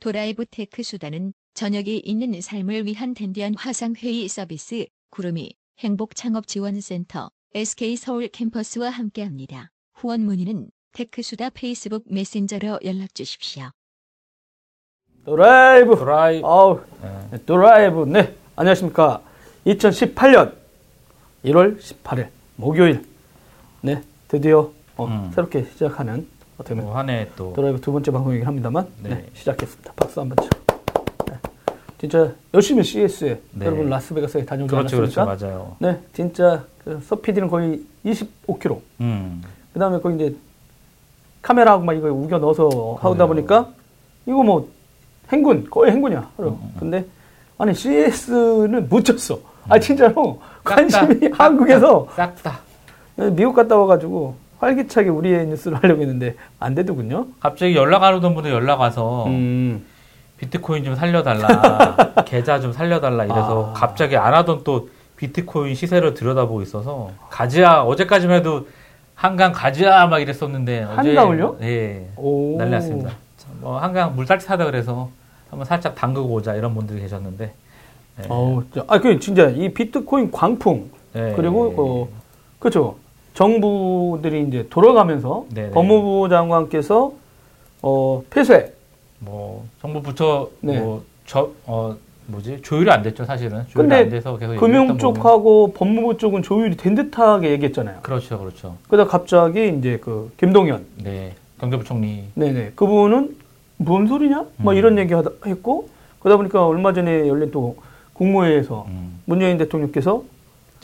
드라이브 테크수다는 저녁이 있는 삶을 위한 dandy한 화상회의 서비스 구루미 행복창업지원센터 SK 서울 캠퍼스와 함께합니다. 후원 문의는 테크수다 페이스북 메신저로 연락 주십시오. 드라이브. 드라이브. 아우, 네, 드라이브. 네, 안녕하십니까. 2018년 1월 18일 목요일. 네, 드디어 어, 음. 새롭게 시작하는 어떻게 보면 한해 또 드라이브 두 번째 방송이긴 합니다만 네. 네. 시작했습니다. 박수 한번 쳐. 네. 진짜 열심히 CS에 네. 여러분 라스베가스에 다녀오지 그렇죠, 그렇죠, 않았습니까? 맞아요. 네, 진짜 그 서피디는 거의 25km. 음, 그 다음에 거기 이제 카메라하고 막 이거 우겨 넣어서 하다 그래요. 보니까 이거 뭐 행군, 거의 행군이야. 하루. 음, 근데 아니 CS는 못 쳤어. 아 진짜로 관심이 싹 다, 한국에서 싹 다. 미국 갔다 와가지고 활기차게 우리의 뉴스를 하려고 했는데 안 되더군요. 갑자기 연락 안 오던 분이 연락 와서 음. 비트코인 좀 살려달라, 계좌 좀 살려달라 이래서 아. 갑자기 안 하던 또 비트코인 시세를 들여다보고 있어서 가지야 어제까지만 해도 한강 가지야 막 이랬었는데 한강을요? 예 오. 난리 났습니다. 참, 뭐 한강 물 따뜻하다 그래서 한번 살짝 담그고 오자 이런 분들이 계셨는데 예. 어우, 저- 아, 그 진짜 이 비트코인 광풍 예. 그리고 어, 그렇죠. 정부들이 이제 돌아가면서 네네. 법무부 장관께서 어, 폐쇄 뭐 정부 부처 네. 뭐저 어 뭐지 조율이 안 됐죠 사실은 조율이 근데 안 돼서 계속 금융. 쪽하고 법무부 쪽은 조율이 된 듯하게 얘기했잖아요. 그렇죠 그렇죠 그러다 갑자기 이제 그 김동연, 네 경제부총리 네네, 그분은 뭔 소리냐? 막 음. 이런 얘기 하다 했고 그러다 보니까 얼마 전에 열린 또 국무회의에서 음, 문재인 대통령께서 잘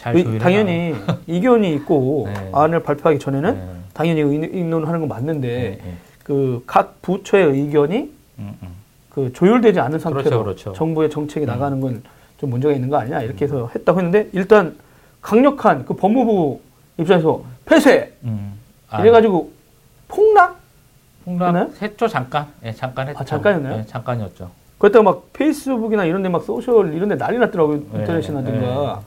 의-. 당연히 이견이 있고 네. 안을 발표하기 전에는 네. 당연히 의- 의논하는 건 맞는데 네, 네. 그각 부처의 의견이 음, 음. 그 조율되지 않은 상태로 그렇죠, 그렇죠. 정부의 정책이 음. 나가는 건 좀 문제가 있는 거 아니냐 이렇게 해서 했다고 했는데 일단 강력한 그 법무부 입장에서 폐쇄 음. 아, 이래가지고 폭락 폭락 했나요? 했죠 잠깐 예 잠깐 했죠 아, 잠깐이었나요? 예, 잠깐이었죠 그랬다가 막 Facebook이나 이런 데 막 social 이런 데 난리 났더라고요 네, 인터넷이나 든가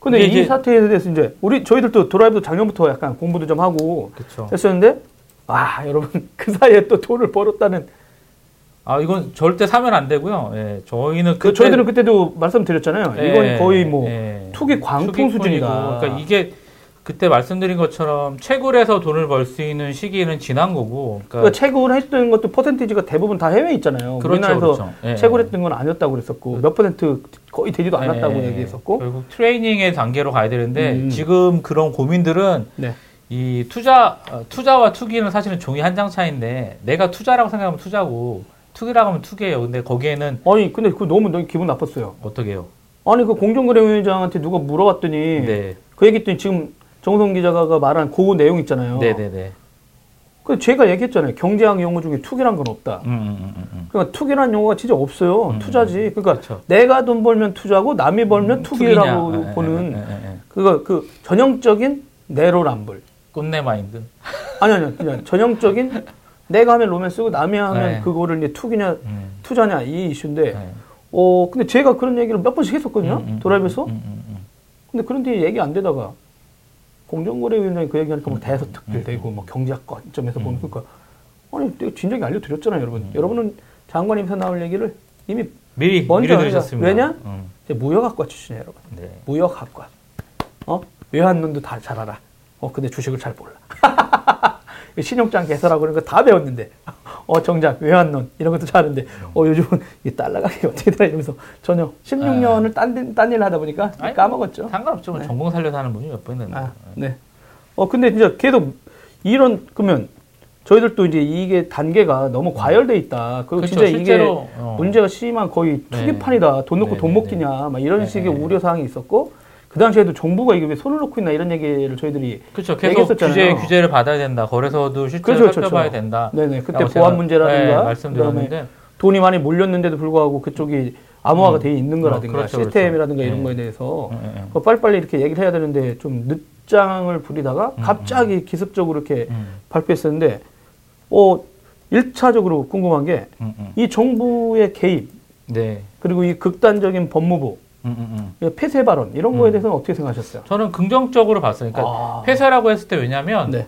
근데 이 사태에 대해서 이제 우리 저희들도 드라이브도 작년부터 약간 공부도 좀 하고 그렇죠 했었는데 아 여러분 그 사이에 또 돈을 벌었다는 아 이건 절대 사면 안 되고요. 예 저희는 그 그때- 저희들은 그때도 말씀드렸잖아요. 예, 이건 거의 뭐 예. 투기 광풍 수준이다 그러니까 이게 그때 말씀드린 것처럼 채굴해서 돈을 벌 수 있는 시기는 지난 거고 그 그러니까 채굴 했던 것도 퍼센티지가 대부분 다 해외에 있잖아요. 그렇죠, 우리나라에서 그렇죠. 예. 채굴했던 건 아니었다고 그랬었고 몇 퍼센트 거의 되지도 않았다고 예, 얘기했었고. 결국 트레이닝의 단계로 가야 되는데 음. 지금 그런 고민들은 네. 이 투자 어, 투자와 투기는 사실은 종이 한 장 차인데 내가 투자라고 생각하면 투자고 투기라고 하면 투기예요. 근데 거기에는 아니 근데 그 너무 너무 기분 나빴어요. 어떻게 해요? 아니 그 공정거래위원장한테 누가 물어봤더니 네, 그 얘기했더니 지금 정성 기자가 말한 그 내용 있잖아요. 네, 네, 네. 그 제가 얘기했잖아요. 경제학 용어 중에 투기란 건 없다. 음, 음, 음, 음. 그러니까 투기란 용어가 진짜 없어요. 음, 투자지. 그러니까 그렇죠. 내가 돈 벌면 투자고 남이 벌면 음, 투기라고 투기냐. 예, 보는 예, 예, 예, 예. 그거 그 전형적인 내로남불. 꼰대 마인드. 아니 아니 그냥 전형적인 내가 하면 로맨스고 남이 하면 네. 그거를 이제 투기냐 음, 투자냐 이 이슈인데 네. 어 근데 제가 그런 얘기를 몇 번씩 했었거든요 음, 음, 음, 음, 음. 근데 그런데 얘기 안 되다가 공정거래위원장이 그 얘기하니까 뭐 음, 대서특필되고 뭐 경제학 관점에서 음. 보면 그러니까 아니 내가 진작에 알려드렸잖아요 여러분 음. 여러분은 장관님에서 나올 얘기를 이미 미리 먼저. 들으셨습니다. 왜냐? 음, 이제 무역학과 출신이에요 여러분 네. 무역학과 어 외환론도 다 잘 알아 어 근데 주식을 잘 몰라 신용장 개설하고 그런 거 다 배웠는데 어 정작 외환론 이런 것도 잘하는데 어 요즘은 이 달러 가격이 어떻게 되나 이러면서 전혀 16년을 딴, 딴 일을 하다 보니까 아니, 까먹었죠 상관없죠. 뭐 네. 전공 살려서 하는 분이 몇 번 있는데. 아, 네. 어 근데 진짜 계속 이런 그러면 저희들도 이제 이게 단계가 너무 과열돼 있다. 그리고 그렇죠. 진짜 이게 실제로, 어. 문제가 심한 거의 네. 투기판이다. 돈 넣고 네, 돈 네, 먹기냐. 막 이런 네, 식의 네. 우려 사항이 있었고 그 당시에도 정부가 이게 왜 손을 놓고 있나 이런 얘기를 저희들이 그렇죠. 계속 얘기했었잖아요. 규제 규제를 받아야 된다. 거래소도 실제로 그렇죠, 그렇죠. 살펴봐야 된다. 네네 그때 보안 문제라든가 네, 그다음에 말씀드렸는데 돈이 많이 몰렸는데도 불구하고 그쪽이 암호화가 음. 돼 있는 거라든가 그렇죠, 시스템이라든가 그렇죠. 이런 네. 거에 대해서 음, 음, 그 빨리빨리 이렇게 얘기를 해야 되는데 좀 늦장을 부리다가 음, 갑자기 기습적으로 이렇게 음, 발표했었는데 어 1차적으로 궁금한 게이 음, 음. 정부의 개입 네. 그리고 이 극단적인 법무부 음, 음, 음. 이 폐쇄 발언 이런 거에 음. 대해서는 어떻게 생각하셨어요? 저는 긍정적으로 봤어요. 그러니까 아. 폐쇄라고 했을 때 왜냐면 네.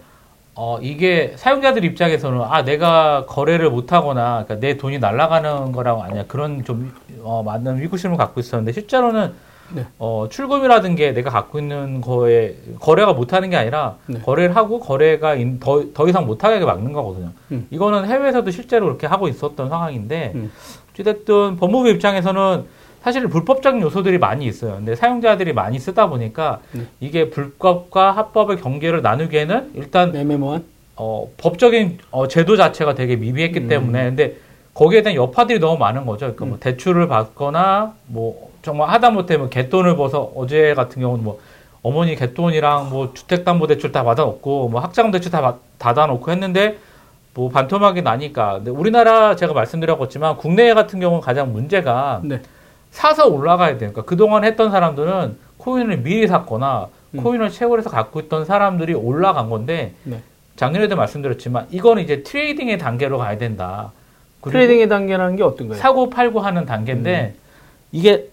어, 이게 사용자들 입장에서는 아, 내가 거래를 못하거나 그러니까 내 돈이 날아가는 거랑 아니야. 그런 좀 어, 많은 위구심을 갖고 있었는데 실제로는 네. 어, 출금이라든 게 내가 갖고 있는 거에 거래가 못하는 게 아니라 네. 거래를 하고 거래가 인- 더, 더 이상 못하게 막는 거거든요. 음. 이거는 해외에서도 실제로 그렇게 하고 있었던 상황인데 음. 어찌됐든 법무부 입장에서는 사실 불법적인 요소들이 많이 있어요. 근데 사용자들이 많이 쓰다 보니까 네. 이게 불법과 합법의 경계를 나누기에는 일단 애매모한. 어, 법적인 어, 제도 자체가 되게 미비했기 음. 때문에 근데 거기에 대한 여파들이 너무 많은 거죠. 그러니까 뭐 대출을 받거나 뭐 정말 하다못해 뭐 갯돈을 벌어서 어제 같은 경우는 뭐 어머니 갯돈이랑 뭐 주택담보대출 다 받아놓고 뭐 학자금대출 다 받- 닫아놓고 했는데 뭐 반토막이 나니까 근데 우리나라 제가 말씀드렸겠지만 국내 같은 경우는 가장 문제가 네. 사서 올라가야 돼요. 그러니까 그동안 했던 사람들은 코인을 미리 샀거나 음. 코인을 채굴해서 갖고 있던 사람들이 올라간 건데 네. 작년에도 말씀드렸지만 이거는 이제 trading의 단계로 가야 된다. trading의 단계라는 게 어떤 거예요? 사고 팔고 하는 단계인데 음. 이게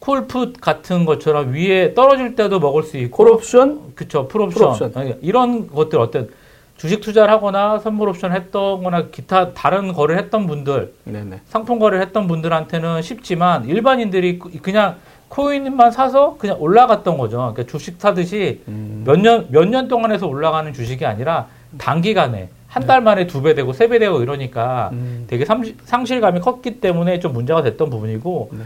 call put 같은 것처럼 위에 떨어질 때도 먹을 수 있고 콜옵션? 그쵸 풋옵션, 풋옵션. 이런 것들 어떤 주식 투자를 하거나 선물 옵션 했던 거나 기타 다른 거래를 했던 분들 네네. 상품 거래를 했던 분들한테는 쉽지만 일반인들이 그- 그냥 코인만 사서 그냥 올라갔던 거죠. 그러니까 주식 사듯이 음. 몇 년, 몇 년 동안 해서 올라가는 주식이 아니라 단기간에 한 달 만에 두 배 되고 세 배 되고 이러니까 음. 되게 삼시- 상실감이 컸기 때문에 좀 문제가 됐던 부분이고 네.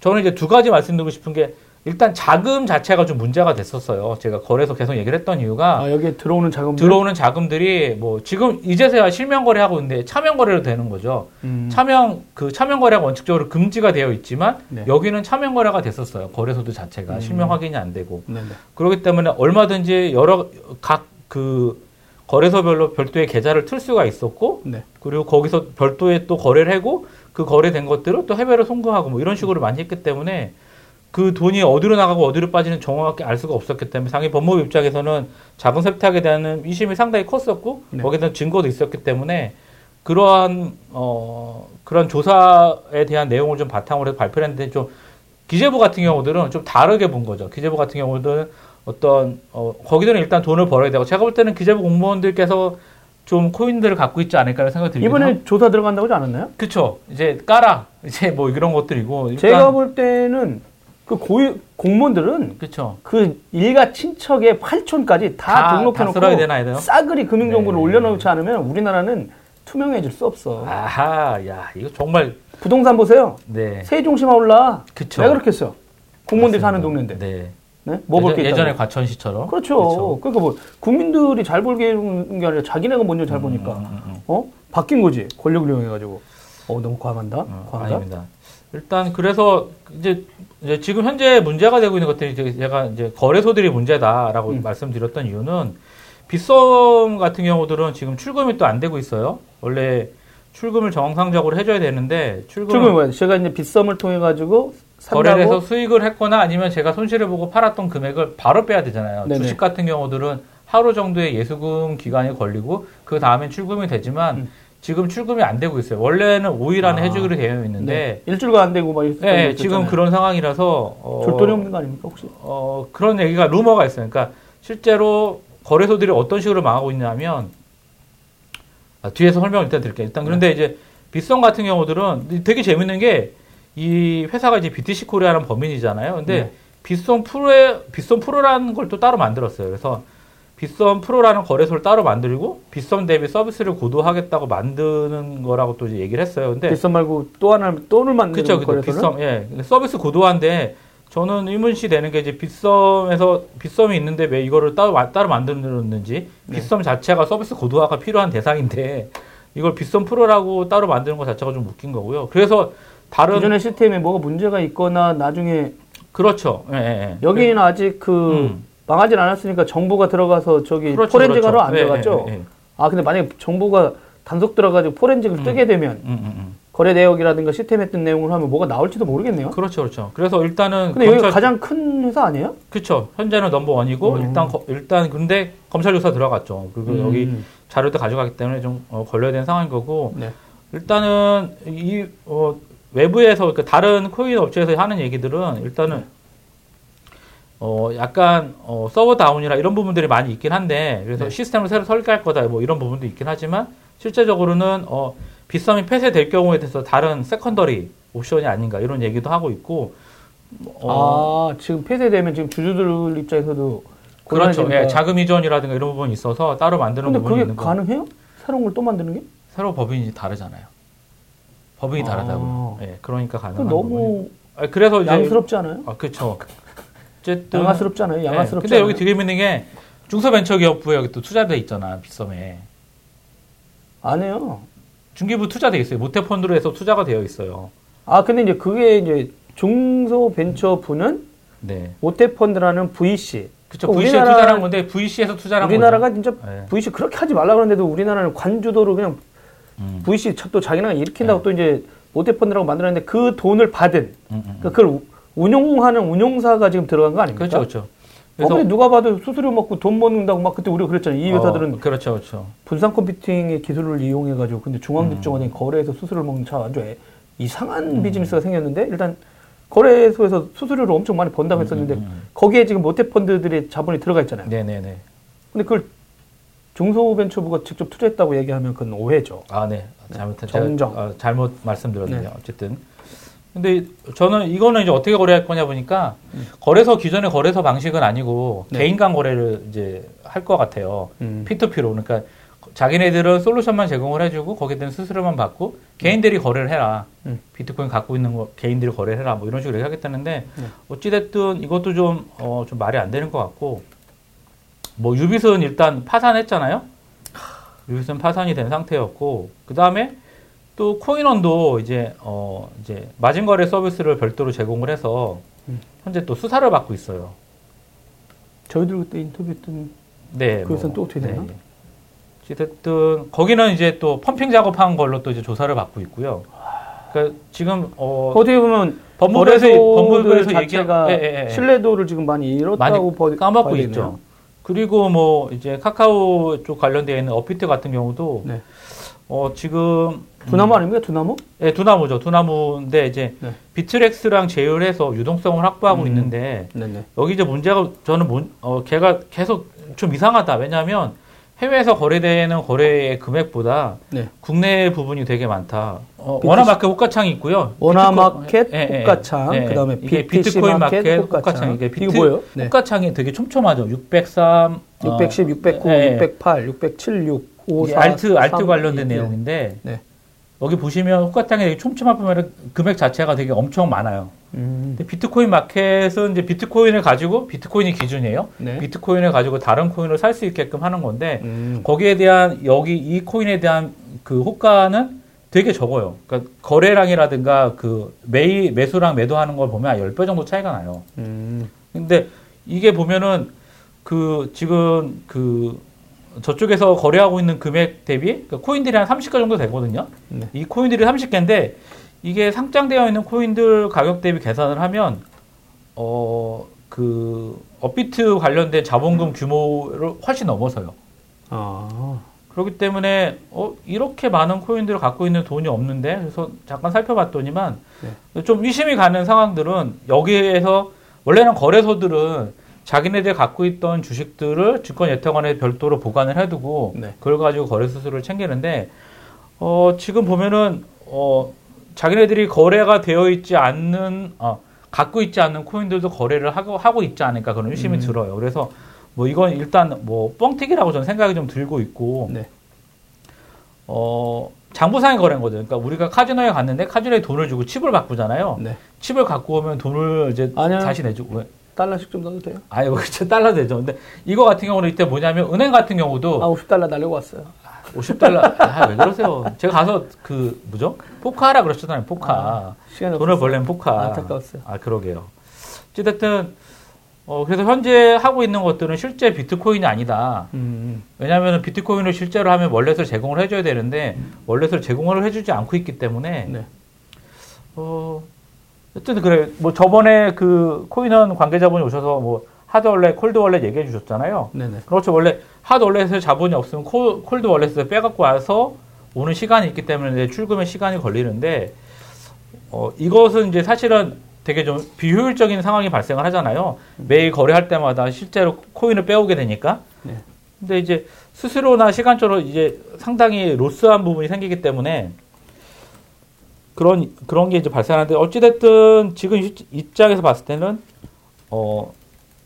저는 이제 두 가지 말씀드리고 싶은 게 일단 자금 자체가 좀 문제가 됐었어요. 제가 거래소 계속 얘기를 했던 이유가 아, 여기에 들어오는 자금들? 들어오는 자금들이 뭐 지금 이제서야 실명 거래하고 있는데 차명 거래로 되는 거죠. 음. 차명 그 차명 거래가 원칙적으로 금지가 되어 있지만 네. 여기는 차명 거래가 됐었어요. 거래소도 자체가 음. 실명 확인이 안 되고 네네. 그렇기 때문에 얼마든지 여러 각 그 거래소별로 별도의 계좌를 틀 수가 있었고 네. 그리고 거기서 별도의 또 거래를 하고 그 거래된 것들을 또 해외로 송금하고 뭐 이런 식으로 많이 했기 때문에 그 돈이 어디로 나가고 어디로 빠지는 정확하게 알 수가 없었기 때문에 상위 법무부 입장에서는 자금 세탁에 대한 이심이 상당히 컸었고 네. 거기에 대한 증거도 있었기 때문에 그러한 어 그런 조사에 대한 내용을 좀 바탕으로 해서 발표를 했는데 좀 기재부 같은 경우들은 좀 다르게 본 거죠. 기재부 같은 경우들은 어떤 어 거기들은 일단 돈을 벌어야 되고 제가 볼 때는 기재부 공무원들께서 좀 코인들을 갖고 있지 않을까라는 생각이 들긴 이번에 합니다. 조사 들어간다고 하지 않았나요? 그쵸. 이제 까라. 이제 뭐 이런 것들이고. 제가 볼 때는 그 고위, 공무원들은 그쵸. 그 일가 친척의 8촌까지 다, 다- 등록해놓고 다? 싸그리 금융정보를 네. 올려놓지 않으면 우리나라는 투명해질 수 없어. 아하, 야, 이거 정말, 부동산 보세요. 네. 세종시만 올라. 그쵸. 왜 그렇게 했어? 공무원들이 사는 맞습니다. 동네인데. 네. 네? 뭐볼 게 예전. 예전에 과천시처럼. 그렇죠. 그러니까 뭐 국민들이 잘 벌게 해주는 게 아니라 자기네가 먼저 잘 보니까 음, 음, 음. 어 바뀐 거지 권력을 이용해가지고 어 너무 과한다 어, 과한다 아닙니다. 일단 그래서 이제, 이제 지금 현재 문제가 되고 있는 것들이 이제 제가 이제 거래소들이 문제다라고 음. 말씀드렸던 이유는 빗썸 같은 경우들은 지금 출금이 또 안 되고 있어요. 원래 출금을 정상적으로 해줘야 되는데 출금 지금 뭐야 제가 이제 빗썸을 통해 가지고 거래를 해서 산다고 수익을 했거나 아니면 제가 손실을 보고 팔았던 금액을 바로 빼야 되잖아요. 네네. 주식 같은 경우들은 하루 정도의 예수금 기간이 걸리고 그 다음엔 출금이 되지만 음. 지금 출금이 안 되고 있어요. 원래는 5일 안에 아. 해주기로 되어 있는데 네. 일주일가 안 되고 막 네. 지금 그런 상황이라서 어, 줄 돈이 없는 거 아닙니까 혹시 어, 그런 얘기가 루머가 있어요. 그러니까 실제로 거래소들이 어떤 식으로 망하고 있냐면 아, 뒤에서 설명을 일단 드릴게요. 일단 그런데 이제 빗썸 같은 경우들은 되게 재밌는 게 이 회사가 이제 BTC 코리아라는 법인이잖아요. 근데 네. 빗썸 프로에 빗썸 프로라는 걸 또 따로 만들었어요. 그래서 빗썸 프로라는 거래소를 따로 만들고 빗썸 대비 서비스를 고도화하겠다고 만드는 거라고 또 얘기를 했어요. 근데 빗썸 말고 또 하나 또를 만드는 그쵸, 그쵸. 거래소는 빗썸, 예. 서비스 고도화인데, 저는 의문시 되는 게 이제 빗썸에서, 빗썸이 있는데 왜 이거를 따로, 마- 따로 만들었는지, 네. 빗썸 자체가 서비스 고도화가 필요한 대상인데, 이걸 빗썸 프로라고 따로 만드는 것 자체가 좀 웃긴 거고요. 그래서 다른, 기존의 시스템에 뭐가 문제가 있거나 나중에 그렇죠. 예, 예, 예. 여기는 아직 그 음. 망하진 않았으니까 정보가 들어가서 저기 그렇죠, 포렌직하러 그렇죠. 안 예, 들어갔죠 예, 예. 아 근데 만약에 정보가 단속 들어가지고 포렌직을 음. 뜨게 되면 음, 음, 음. 거래 내역이라든가 시스템에 뜬 내용을 하면 뭐가 나올지도 모르겠네요 그렇죠, 그렇죠. 그래서 일단은. 근데 여기가 검찰- 가장 큰 회사 아니에요? 그쵸. 현재는 넘버 원이고, 음. 일단, 거- 일단, 근데 검찰 조사 들어갔죠. 그리고 여기 음. 자료도 가져가기 때문에 좀 어, 걸려야 되는 상황인 거고 네. 일단은 이 어, 외부에서 그 다른 코인 업체에서 하는 얘기들은 일단은 어 약간 어 서버 다운이나 이런 부분들이 많이 있긴 한데 그래서 네. 시스템을 새로 설계할 거다 뭐 이런 부분도 있긴 하지만 실제적으로는 어 빗썸이 폐쇄될 경우에 대해서 다른 secondary option이 아닌가 이런 얘기도 하고 있고 어, 아, 지금 폐쇄되면 지금 주주들 입장에서도 그렇죠. 예, 자금 이전이라든가 이런 부분이 있어서 따로 만드는 부분이 그게 있는 거. 가능해요? 새로운 걸 또 만드는 게? 새로 법인이 다르잖아요. 법인이 아. 다르다고. 예, 그러니까 그 가능한 부분이. 너무 아, 그래서 이제 양스럽지 않아요? 아, 그렇죠. 어쨌든 양아스럽지 않아요? 예, 양아스럽지 근데? 여기 되게 재밌는 게 중소벤처기업부에 여기 또 투자돼 있잖아 빗썸에 안 해요. 중기부 투자돼 있어요 모태펀드로 해서 투자가 되어 있어요. 아, 근데 이제 그게 이제 중소벤처부는 네, 모태펀드라는 VC. 그렇죠. 그 VC에 투자한 건데 VC에서 투자한 우리나라가 진짜 거죠. 예. VC 그렇게 하지 말라 그러는데도 우리나라는 관주도로 그냥 음, VC 또 자기네가 일으킨다고 네. 또 이제 모태펀드라고 만들었는데 그 돈을 받은 음, 음, 음. 그러니까 그걸 우- 운용하는 운용사가 지금 들어간 거 아닙니까? 그렇죠, 그렇죠. 어, 근데 누가 봐도 수수료 먹고 돈 먹는다고 막 그때 우리가 그랬잖아요. 이 회사들은 어, 그렇죠, 그렇죠. 분산 컴퓨팅의 기술을 이용해 가지고 근데 음. 중앙집중원에 거래해서 수수료를 먹는 참 아주 애- 이상한 음. 비즈니스가 생겼는데 일단 거래소에서 수수료를 엄청 많이 번다고 했었는데 음, 음, 거기에 지금 모태펀드들의 자본이 들어가 있잖아요. 네, 네, 네. 근데 그걸 중소벤처부가 직접 투자했다고 얘기하면 그건 오해죠. 아, 네. 잘못 정정. 제가, 어, 잘못 말씀드렸네요. 네. 어쨌든. 근데 저는 이거는 이제 어떻게 거래할 거냐 보니까 거래소 기존의 거래소 방식은 아니고 네. 개인 간 거래를 이제 할 것 같아요. 음. P2P로. 그러니까 자기네들은 솔루션만 제공을 해주고 거기에 대한 수수료만 받고 개인들이 거래를 해라. 음. 비트코인 갖고 있는 거 개인들이 거래를 해라. 뭐 이런 식으로 얘기하겠다는데 네. 어찌됐든 이것도 좀, 어, 좀 말이 안 되는 것 같고 뭐 유빗은 일단 파산했잖아요. 유빗은 파산이 된 상태였고 그 다음에 또 코인원도 이제 어 이제 마진 거래 서비스를 별도로 제공을 해서 음. 현재 또 수사를 받고 있어요. 저희들 그때 인터뷰했던 네. 그것은 또 어떻게 되나? 어쨌든 거기는 이제 또 펌핑 작업한 걸로 또 이제 조사를 받고 있고요. 그러니까 지금 어 어떻게 보면 법무부에서 법무부에서 거래소들 얘기 자체가 예, 예, 예. 신뢰도를 지금 많이 잃었다고 많이 버- 까먹고 있죠. 되네요. 그리고 뭐 이제 카카오 쪽 관련되어 있는 업비트 같은 경우도 네. 어 지금 두나무 아닙니까? 두나무? 예, 두나무죠. 두나무인데 이제 네. 비트렉스랑 제휴해서 유동성을 확보하고 음. 있는데 네네. 여기 이제 문제가 저는 문, 어 걔가 계속 좀 이상하다. 왜냐하면 해외에서 거래되는 거래의 금액보다 네. 국내 부분이 되게 많다. 어, 비트- 원화마켓 호가창이 있고요. 원화마켓, 비트코- 예, 예, 호가창, 예. 그다음에 이게 비트코인 마켓, 마켓 호가창. 호가창. 이게 비트, 이거 뭐예요? 네. 호가창이 되게 촘촘하죠. 603, 610, 609, 예, 예. 608, 607, 6, 5, 이게 4, alt alt 3, 관련된 2, 내용인데 네. 여기 보시면 되게 촘촘한 보면 금액 자체가 되게 엄청 많아요. 음, 근데 비트코인 마켓은 이제 비트코인을 가지고 비트코인이 기준이에요. 네. 비트코인을 가지고 다른 코인을 살 수 있게끔 하는 건데 음, 거기에 대한 여기 이 코인에 대한 그 호가는 되게 적어요. 그러니까 거래량이라든가 그 매일 매수랑 매도하는 걸 보면 10배 정도 차이가 나요. 음, 근데 이게 보면은 그 지금 그 저쪽에서 거래하고 있는 금액 대비 그러니까 코인들이 한 30개 정도 되거든요. 네. 이 코인들이 30개인데 이게 상장되어 있는 코인들 가격 대비 계산을 하면 어 그 업비트 관련된 자본금 규모를 훨씬 넘어서요. 아, 그렇기 때문에 어 이렇게 많은 코인들을 갖고 있는 돈이 없는데 그래서 잠깐 살펴봤더니만 좀 의심이 가는 상황들은 여기에서 원래는 거래소들은 자기네들 갖고 있던 주식들을 증권 예탁원에 별도로 보관을 해두고 네. 그걸 가지고 거래 수수료를 챙기는데 어 지금 보면은 어 자기네들이 거래가 되어 있지 않는 어 갖고 있지 않는 코인들도 거래를 하고 하고 있지 않을까 그런 의심이 음. 들어요. 그래서 뭐 이건 일단 뭐 뻥튀기라고 저는 생각이 좀 들고 있고 네. 어 장부상의 거래인 거죠. 그러니까 우리가 카지노에 갔는데 카지노에 돈을 주고 칩을 바꾸잖아요. 네. 칩을 갖고 오면 돈을 이제 아니요. 다시 내주고 왜? 달러씩 좀 넣어도 돼요? 아이고 그쵸 달러 되죠. 근데 이거 같은 경우는 이때 뭐냐면 은행 같은 경우도 아, 50달러 날려고 왔어요. 50달러 아, 왜 그러세요? 제가 가서 그 뭐죠? 포카하라 그러셨잖아요. 포카. 아, 시간이 돈을. 벌려면 포카. 안타까웠어요. 아, 그러게요. 어쨌든, 어, 그래서 현재 하고 있는 것들은 실제 비트코인이 아니다. 음, 왜냐하면 비트코인을 실제로 하면 wallet을 제공을 해줘야 되는데, wallet을 제공을 해주지 않고 있기 때문에, 네. 어, 어쨌든 그래. 뭐 저번에 그 코인원 관계자분이 오셔서 뭐 hot wallet, cold wallet 얘기해 주셨잖아요. 네네. 그렇죠. 원래 hot wallet에 자본이 없으면 콜, cold wallet을 빼갖고 와서 오는 시간이 있기 때문에 출금의 시간이 걸리는데, 어, 이것은 이제 사실은 되게 좀 비효율적인 상황이 발생을 하잖아요. 매일 거래할 때마다 실제로 코인을 빼오게 되니까. 네. 근데 이제 스스로나 시간적으로 이제 상당히 로스한 부분이 생기기 때문에 그런 그런 게 이제 발생하는데 어찌됐든 지금 시- 입장에서 봤을 때는 어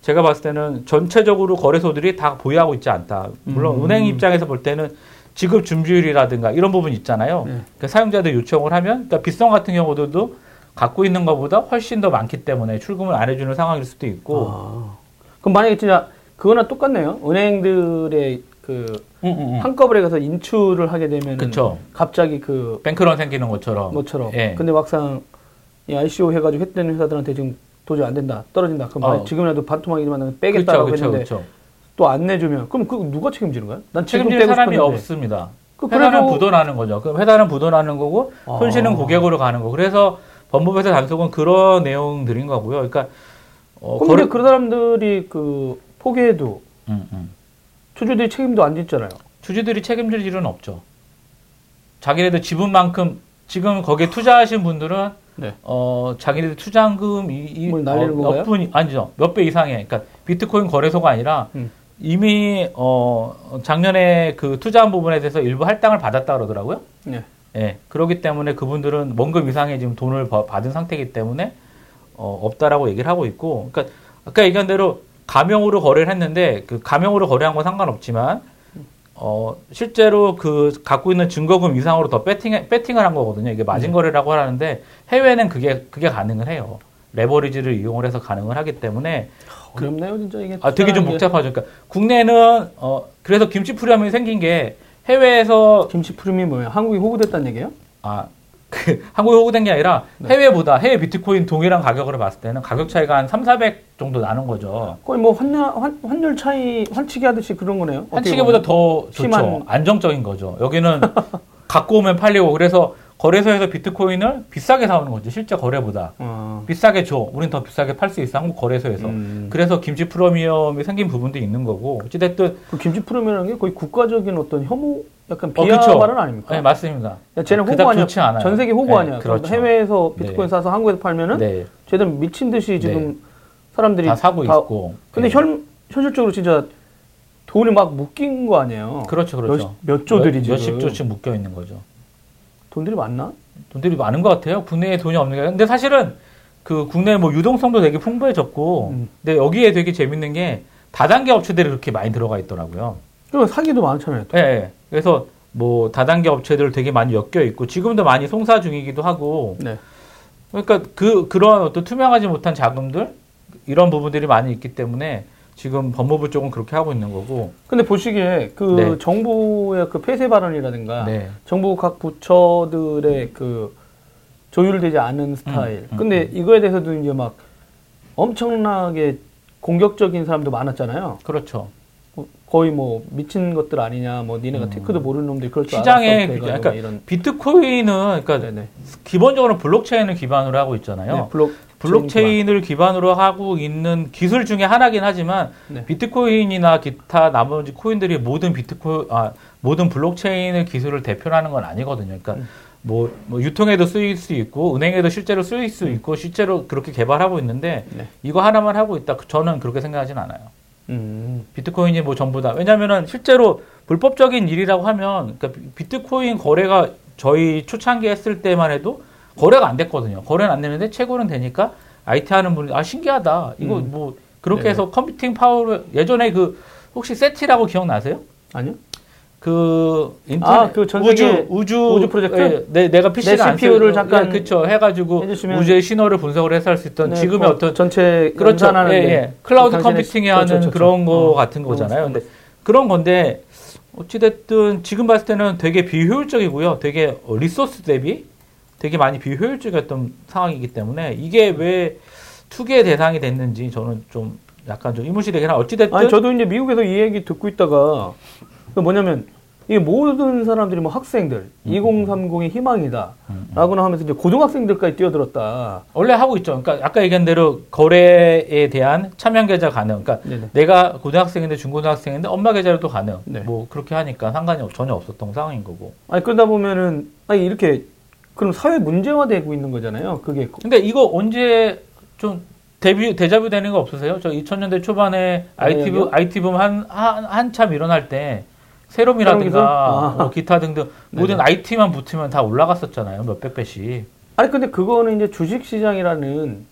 제가 봤을 때는 전체적으로 거래소들이 다 보유하고 있지 않다. 물론 음. 은행 입장에서 볼 때는 지급 준비율이라든가 이런 부분 있잖아요. 네. 그러니까 사용자들 요청을 하면 그러니까 빗성 같은 경우들도 갖고 있는 것보다 훨씬 더 많기 때문에 출금을 안 해주는 상황일 수도 있고. 아. 그럼 만약에 진짜 그거나 똑같네요. 은행들의 그 응, 응, 응. 한꺼번에 가서 인출을 하게 되면 그쵸. 갑자기 그 뱅크런 생기는 것처럼. 뭐처럼. 예. 근데 막상 이 ICO 해가지고 했던 회사들한테 지금 도저히 안 된다, 떨어진다. 그럼 어. 만- 지금이라도 반토막이지만 빼겠다라고 그렇죠, 했는데 그렇죠. 또안 내주면 그럼 그 누가 책임지는 거야? 난 책임질 사람이 싶었는데. 없습니다. 그 회사는 부도나는 거죠. 그럼 회사는 부도나는 거고 아. 손실은 고객으로 가는 거. 그래서 법무부에서 단속은 그런 내용들인 거고요. 그러니까 어, 그럼 거래- 그 사람들이 그 포기해도 음, 음. 주주들이 책임도 안 짓잖아요. 주주들이 책임질 일은 없죠. 자기네들 지분만큼 지금 거기에 투자하신 분들은 네. 어 자기네들 투자금 이, 어? 몇 분, 아니죠 몇 배 이상의 그러니까 비트코인 거래소가 아니라 음. 이미 어 작년에 그 투자한 부분에 대해서 일부 할당을 받았다 그러더라고요. 네. 예, 그렇기 때문에 그분들은 원금 이상의 지금 돈을 버- 받은 상태이기 때문에 어, 없다라고 얘기를 하고 있고, 그러니까 아까 얘기한 대로 가명으로 거래를 했는데 그 가명으로 거래한 건 상관없지만 어, 실제로 그 갖고 있는 증거금 이상으로 더 배팅 배팅을 한 거거든요. 이게 마진 거래라고 하는데 해외는 그게 그게 가능을 해요. 레버리지를 이용을 해서 가능을 하기 때문에 어렵네요, 진짜 이게. 아, 되게 좀. 복잡하죠. 그러니까 국내는 어 그래서 김치 프리미엄이 생긴 게 해외에서 김치 푸름이 뭐예요? 한국이 호구됐다는 얘기예요? 아, 그, 한국에 호구된 게 아니라 네. 해외보다 해외 비트코인 동일한 가격으로 봤을 때는 가격 차이가 한 3, 400 정도 나는 거죠. 거의 뭐 환율, 환, 환율 차이, 환치기 하듯이 그런 거네요. 보면. 더 좋죠. 심한- 안정적인 거죠. 여기는 갖고 오면 팔리고 그래서 거래소에서 비트코인을 비싸게 사오는 거죠. 실제 거래보다. 어. 비싸게 줘. 우린 더 비싸게 팔 수 있어. 한국 거래소에서. 음. 그래서 김치 프리미엄이 생긴 부분도 있는 거고. 어찌됐든. 그 김치 푸름이라는 게 거의 국가적인 어떤 혐오, 약간 어, 비하 그쵸. 발언 아닙니까? 네, 맞습니다. 야, 쟤는 호구 아니야. 좋지 않아요. 전 세계 호구 네, 아니야. 그렇죠. 해외에서 비트코인 네. 사서 한국에서 팔면은 네. 쟤들 미친 듯이 지금 사람들이 다 사고 있고. 근데 네. 현, 현실적으로 진짜 돈이 막 묶인 거 아니에요. 그렇죠, 그렇죠. 몇, 몇 조들이 몇. 몇십 조씩 묶여 있는 거죠. 돈들이 많나? 돈들이 많은 것 같아요. 국내에 돈이 없는 게. 근데 사실은 그 국내 뭐 유동성도 되게 풍부해졌고, 음. 근데 여기에 되게 재밌는 게 다단계 업체들이 그렇게 많이 들어가 있더라고요. 그리고 사기도 많잖아요. 또. 예, 예. 그래서 뭐 다단계 업체들 되게 많이 엮여 있고, 지금도 많이 송사 중이기도 하고, 네. 그러니까 그, 그런 어떤 투명하지 못한 자금들, 이런 부분들이 많이 있기 때문에 지금 법무부 쪽은 그렇게 하고 있는 거고, 근데 보시기에 그 네. 정부의 그 폐쇄 발언이라든가 네. 정부 각 부처들의 그 조율되지 않은 스타일. 음, 근데 이거에 대해서도 이제 막 엄청나게 공격적인 사람도 많았잖아요. 그렇죠. 뭐 거의 뭐 미친 것들 아니냐, 뭐 니네가 음. tech도 모르는 놈들이 그럴 줄 시장에, 알았어. 그러니까 이런. 비트코인은, 그러니까 네네. 기본적으로 블록체인을 기반으로 하고 있잖아요. 네, 블록 블록체인을 기반으로 하고 있는 기술 중에 하나긴 하지만 네. 비트코인이나 기타 나머지 코인들이 모든 비트코 아 모든 블록체인의 기술을 대표하는 건 아니거든요. 그러니까 음. 뭐, 뭐 유통에도 쓰일 수 있고 은행에도 실제로 쓰일 수 있고 실제로 그렇게 개발하고 있는데 네. 이거 하나만 하고 있다. 저는 그렇게 생각하진 않아요. 음. 비트코인이 뭐 전부 다. 왜냐면은 실제로 불법적인 일이라고 하면, 그러니까 비- 비트코인 거래가 저희 초창기 했을 때만 해도 거래가 안 됐거든요. 거래는 안 되는데 채굴은 되니까 IT 하는 분이, 아, 신기하다. 이거 음. 뭐, 그렇게 네네. 해서 computing power를, 예전에 그, 혹시 SETI라고 기억나세요? 아니요? 그, 인터넷, 아, 그전 우주, 우주, 우주 프로젝트? 예, 내, 내가 PC를 내안 CPU 를 쓰고, 잠깐 예, 그쵸. 해가지고 해주시면- 우주의 신호를 분석을 해서 할 수 있던 네, 지금의 그 어떤 전체 그렇죠. 예, 게 예. 클라우드 시- 하는 그렇죠, 그렇죠. 그런 거 어. 같은 거잖아요. 너무 근데 그런 건데 어찌됐든 지금 봤을 때는 되게 비효율적이고요. 되게 어, resource 대비 되게 많이 비효율적이었던 상황이기 때문에 이게 왜 투기의 대상이 됐는지 저는 좀 약간 좀 의문시되긴 하나 어찌됐든 아니 저도 이제 미국에서 이 얘기 듣고 있다가 그 뭐냐면 이게 모든 사람들이 뭐 학생들 2030의 희망이다 음, 음. 라고는 하면서 이제 고등학생들까지 뛰어들었다 원래 하고 있죠. 그러니까 아까 얘기한 대로 거래에 대한 참여 계좌 가능. 그러니까 네네. 내가 고등학생인데 중고등학생인데 엄마 계좌로도 가능. 네. 뭐 그렇게 하니까 상관이 없- 전혀 없었던 상황인 거고. 아니 그러다 보면은 아니 이렇게 그럼 사회 문제화되고 있는 거잖아요 그게 근데 이거 언제 좀 데뷔 데자뷰 되는 거 없으세요? 저 2000년대 초반에 IT 붐? IT 붐한 한, 한참 일어날 때? 세롬이라든가 아. 뭐 기타 등등 모든 네네. IT만 붙으면 다 올라갔었잖아요. 몇백 배씩. 아니 근데 그거는 이제 주식 시장이라는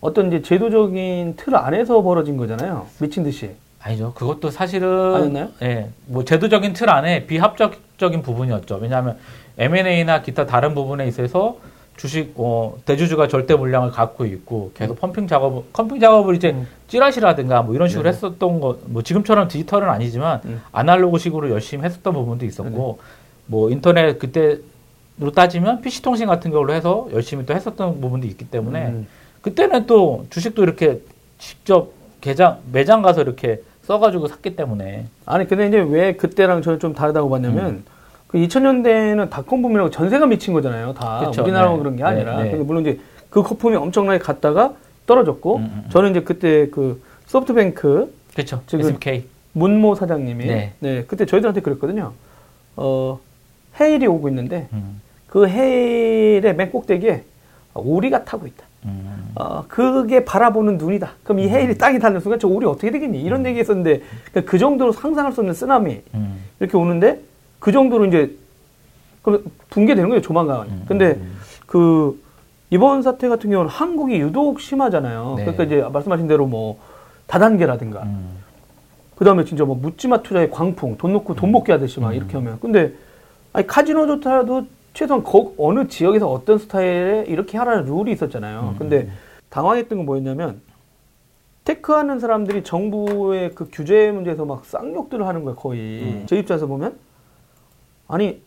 어떤 이제 제도적인 틀 안에서 벌어진 거잖아요. 미친 듯이. 아니죠. 그것도 사실은 아니었나요? 예, 뭐 제도적인 틀 안에 비합적적인 부분이었죠. 왜냐하면 M&A나 기타 다른 부분에 있어서 주식 어, 대주주가 절대 물량을 갖고 있고 계속 펌핑 작업, 펌핑 작업을 이제 음. 찌라시라든가 뭐 이런 식으로 네. 했었던 거, 뭐 지금처럼 디지털은 아니지만 음. 아날로그식으로 열심히 했었던 부분도 있었고 뭐 인터넷 그때로 따지면 PC 통신 같은 걸로 해서 열심히 또 했었던 부분도 있기 때문에 음. 그때는 또 주식도 이렇게 직접 계장 매장 가서 이렇게 써가지고 샀기 때문에 아니 근데 이제 왜 그때랑 저는 좀 다르다고 봤냐면 음. 그 2000년대는 닷컴 붐이라고 전세가 미친 거잖아요. 다 그쵸, 우리나라만 네. 그런 게 네, 아니라. 네. 근데 물론 이제 그 거품이 엄청나게 갔다가 떨어졌고 음, 음, 음. 저는 이제 그때 그 소프트뱅크 그렇죠. 지금 SMK 문모 사장님이 네. 네. 그때 저희들한테 그랬거든요. 어 헤일이 오고 있는데 음, 그 헤일의 맨 꼭대기에 오리가 타고 있다. 음, 어, 그게 바라보는 눈이다. 그럼 이 헤일이 땅에 닿는 순간 저 오리 어떻게 되겠니? 이런 얘기 했었는데 그그 정도로 상상할 수 없는 쓰나미 음, 이렇게 오는데 그 정도로 이제 그럼 붕괴되는 거예요 조만간. 음, 근데 음. 그 이번 사태 같은 경우는 한국이 유독 심하잖아요. 네. 그러니까 이제 말씀하신 대로 뭐 다단계라든가 음, 그 다음에 진짜 뭐 묻지마 투자의 광풍 돈 놓고 돈 먹게 하듯이 막 음. 이렇게 하면 근데 아니 카지노조차도 최소한 거, 어느 지역에서 어떤 스타일에 이렇게 하라는 룰이 있었잖아요. 음. 근데 당황했던 건 뭐였냐면 테크하는 사람들이 정부의 그 규제 문제에서 막 쌍욕들을 하는 거예요 거의 음. 제 입장에서 보면 아니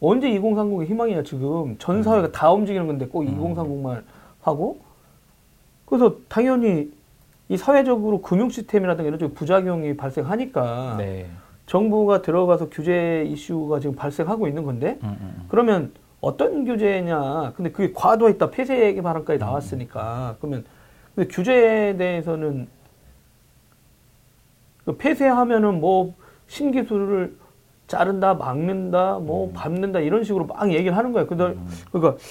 언제 2030의 희망이냐 지금. 전 사회가 다 움직이는 건데 꼭 음. 2030만 하고. 그래서 당연히 이 사회적으로 금융 시스템이라든가 이런 쪽 부작용이 발생하니까 네. 정부가 들어가서 규제 이슈가 지금 발생하고 있는 건데 음, 음, 그러면 어떤 규제냐. 근데 그게 과도했다. 폐쇄 발언까지 나왔으니까. 그러면 근데 규제에 대해서는 그 폐쇄하면은 뭐 신기술을 자른다 막는다 뭐 밟는다 이런 식으로 막 얘기를 하는 거예요 그러니까 그러니까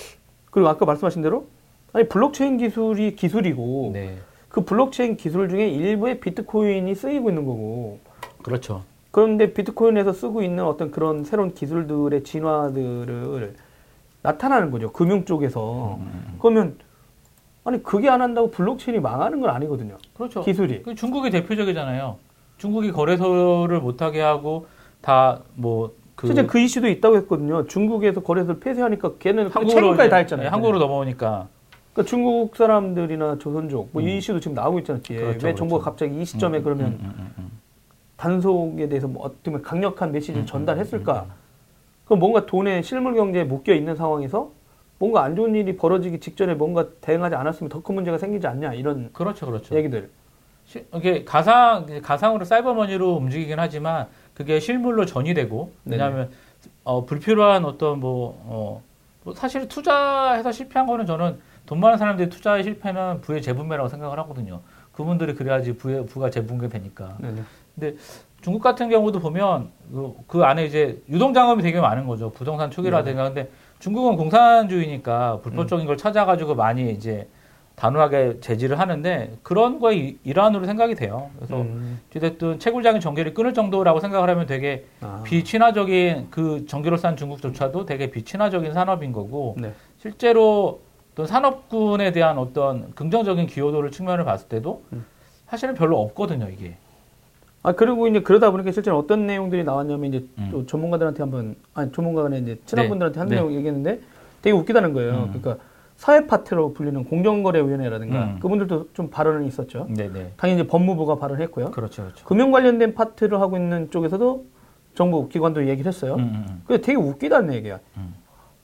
그리고 아까 말씀하신 대로 아니 블록체인 기술이 기술이고 네. 그 블록체인 기술 중에 일부의 비트코인이 쓰이고 있는 거고 그렇죠. 그런데 비트코인에서 쓰고 있는 어떤 그런 새로운 기술들의 진화들을 나타나는 거죠. 금융 쪽에서. 음, 그러면 아니 그게 안 한다고 블록체인이 망하는 건 아니거든요. 그렇죠. 기술이. 그 중국이 대표적이잖아요. 중국이 거래소를 못하게 하고 다뭐 그 실제 그 이슈도 있다고 했거든요. 중국에서 거래소를 폐쇄하니까 걔는 그 한국으로 다 했잖아요. 네, 한국으로 넘어오니까 그러니까 중국 사람들이나 조선족 뭐이 음. 이슈도 지금 나오고 있잖아요. 그렇죠, 왜 정부가 그렇죠. 갑자기 이 시점에 음, 그러면 음, 음, 음, 단속에 대해서 뭐 어떻게 보면 강력한 메시지를 음, 전달했을까? 음, 음. 그럼 뭔가 돈에 실물 경제에 묶여 있는 상황에서 뭔가 안 좋은 일이 벌어지기 직전에 뭔가 대응하지 않았으면 더 큰 문제가 생기지 않냐 이런 그렇죠, 그렇죠. 얘기들. 시- 이게 가상 가상으로 사이버 머니로 움직이긴 하지만 그게 실물로 전이되고. 왜냐하면 어, 불필요한 어떤 뭐, 어, 뭐 사실 투자해서 실패한 거는 저는 돈 많은 사람들이 투자에 실패는 부의 재분배라고 생각을 하거든요. 그분들이 그래야지 부의 부가 재분배 되니까. 네네. 중국 같은 경우도 보면 그, 그 안에 이제 유동 자금이 되게 많은 거죠. 부동산 투기라든가. 근데 중국은 공산주의니까 불법적인 걸 찾아가지고 많이 이제 단호하게 제지를 하는데 그런 거의 일- 일환으로 생각이 돼요. 그래서 음. 어쨌든 채굴장의 전기를 끊을 정도라고 생각을 하면 되게 아. 비친화적인 그 전기를 싼 중국조차도 되게 비친화적인 산업인 거고 네. 실제로 어떤 산업군에 대한 어떤 긍정적인 기여도를 측면을 봤을 때도 음. 사실은 별로 없거든요 이게. 아 그리고 이제 그러다 보니까 실제로 어떤 내용들이 나왔냐면 이제 음. 또 전문가들한테 한번 아니 전문가가 이제 친한 네. 분들한테 한 네. 내용 얘기했는데 되게 웃기다는 거예요. 음. 그러니까 사회 파트로 불리는 공정거래위원회라든가 음. 그분들도 좀 발언이 있었죠. 네네. 당연히 이제 법무부가 발언했고요. 그렇죠, 그렇죠. 금융 관련된 파트를 하고 있는 쪽에서도 정부 기관도 얘기를 했어요. 음, 음, 음. 그게 되게 웃기다는 얘기야. 음.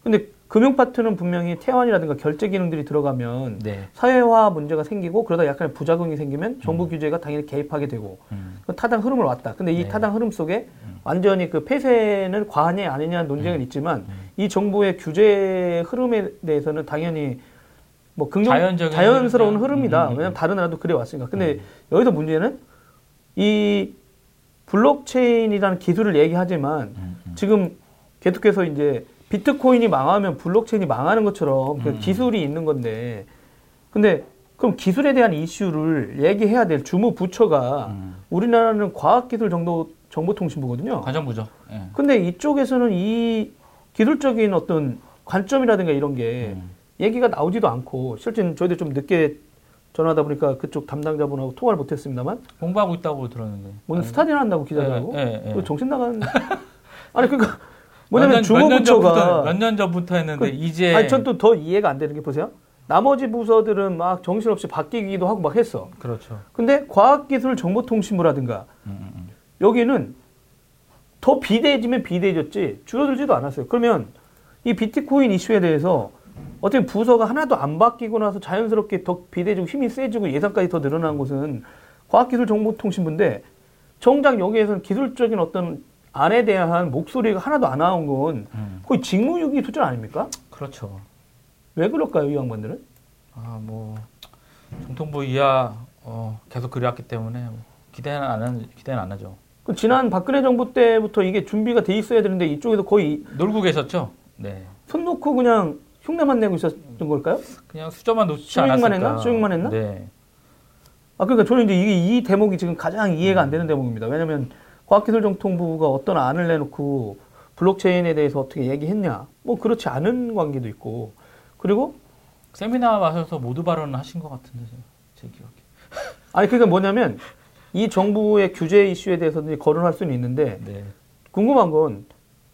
근데 금융 파트는 분명히 태환이라든가 결제 기능들이 들어가면 네. 사회화 문제가 생기고 그러다 약간의 부작용이 생기면 정부 규제가 당연히 개입하게 되고 음. 그 타당 흐름을 왔다. 근데 이 네. 타당 흐름 속에 음. 완전히 그 폐쇄는 과하냐 아니냐 논쟁은 있지만 이 정부의 규제 흐름에 대해서는 당연히 뭐 긍정 자연적인 자연스러운 흐름. 흐름이다. 음, 음, 음. 왜냐하면 다른 나라도 그래 왔으니까. 근데 여기서 문제는 이 블록체인이라는 기술을 얘기하지만 음, 음. 지금 계속해서 이제 비트코인이 망하면 블록체인이 망하는 것처럼 그 음. 기술이 있는 건데 근데 그럼 기술에 대한 이슈를 얘기해야 될 주무 부처가 음. 우리나라는 과학기술 정보 정보통신부거든요. 관정부죠. 예. 근데 이쪽에서는 이 기술적인 어떤 관점이라든가 이런 게 음. 얘기가 나오지도 않고 실제 저희도 좀 늦게 전화하다 보니까 그쪽 담당자분하고 통화를 못했습니다만 공부하고 있다고 들었는데. 오늘 스타디나 한다고 기자들하고 예, 예, 예. 그 정신 나간 아니 그러니까 뭐냐면 몇 년- 주무부처가 몇 년 전부터 했는데 그- 이제 아니 전 또 더 이해가 안 되는 게 보세요. 나머지 부서들은 막 정신없이 바뀌기도 하고 막 했어. 그렇죠. 근데 과학기술정보통신부라든가 음, 음, 음. 여기는 더 비대해지면 비대해졌지 줄어들지도 않았어요. 그러면 이 비트코인 이슈에 대해서 어떻게 부서가 하나도 안 바뀌고 나서 자연스럽게 더 비대해지고 힘이 세지고 예산까지 더 늘어난 곳은 과학기술정보통신부인데 정작 여기에서는 기술적인 어떤 안에 대한 목소리가 하나도 안 나온 건 음. 거의 직무유기 수준 아닙니까? 그렇죠. 왜 그럴까요, 이 양반들은? 아, 뭐 정통부 이하 어, 계속 그래왔기 때문에 뭐 기대는 안 기대는 안 하죠. 그 지난 박근혜 정부 때부터 이게 준비가 돼 있어야 되는데 이쪽에서 거의 놀고 계셨죠? 네. 손 놓고 그냥 흉내만 내고 있었던 걸까요? 그냥 수저만 놓지 않았을까. 했나? 수익만 했나? 네. 아, 그러니까 저는 이제 이게 이 대목이 지금 가장 이해가 안 되는 대목입니다. 왜냐면 과학기술정통부가 어떤 안을 내놓고 블록체인에 대해서 어떻게 얘기했냐. 뭐 그렇지 않은 관계도 있고. 그리고 세미나 오셔서 모두 발언을 하신 것 같은데 제 기억에. 아니 그러니까 뭐냐면 이 정부의 규제 이슈에 대해서는 거론할 수는 있는데 네. 궁금한 건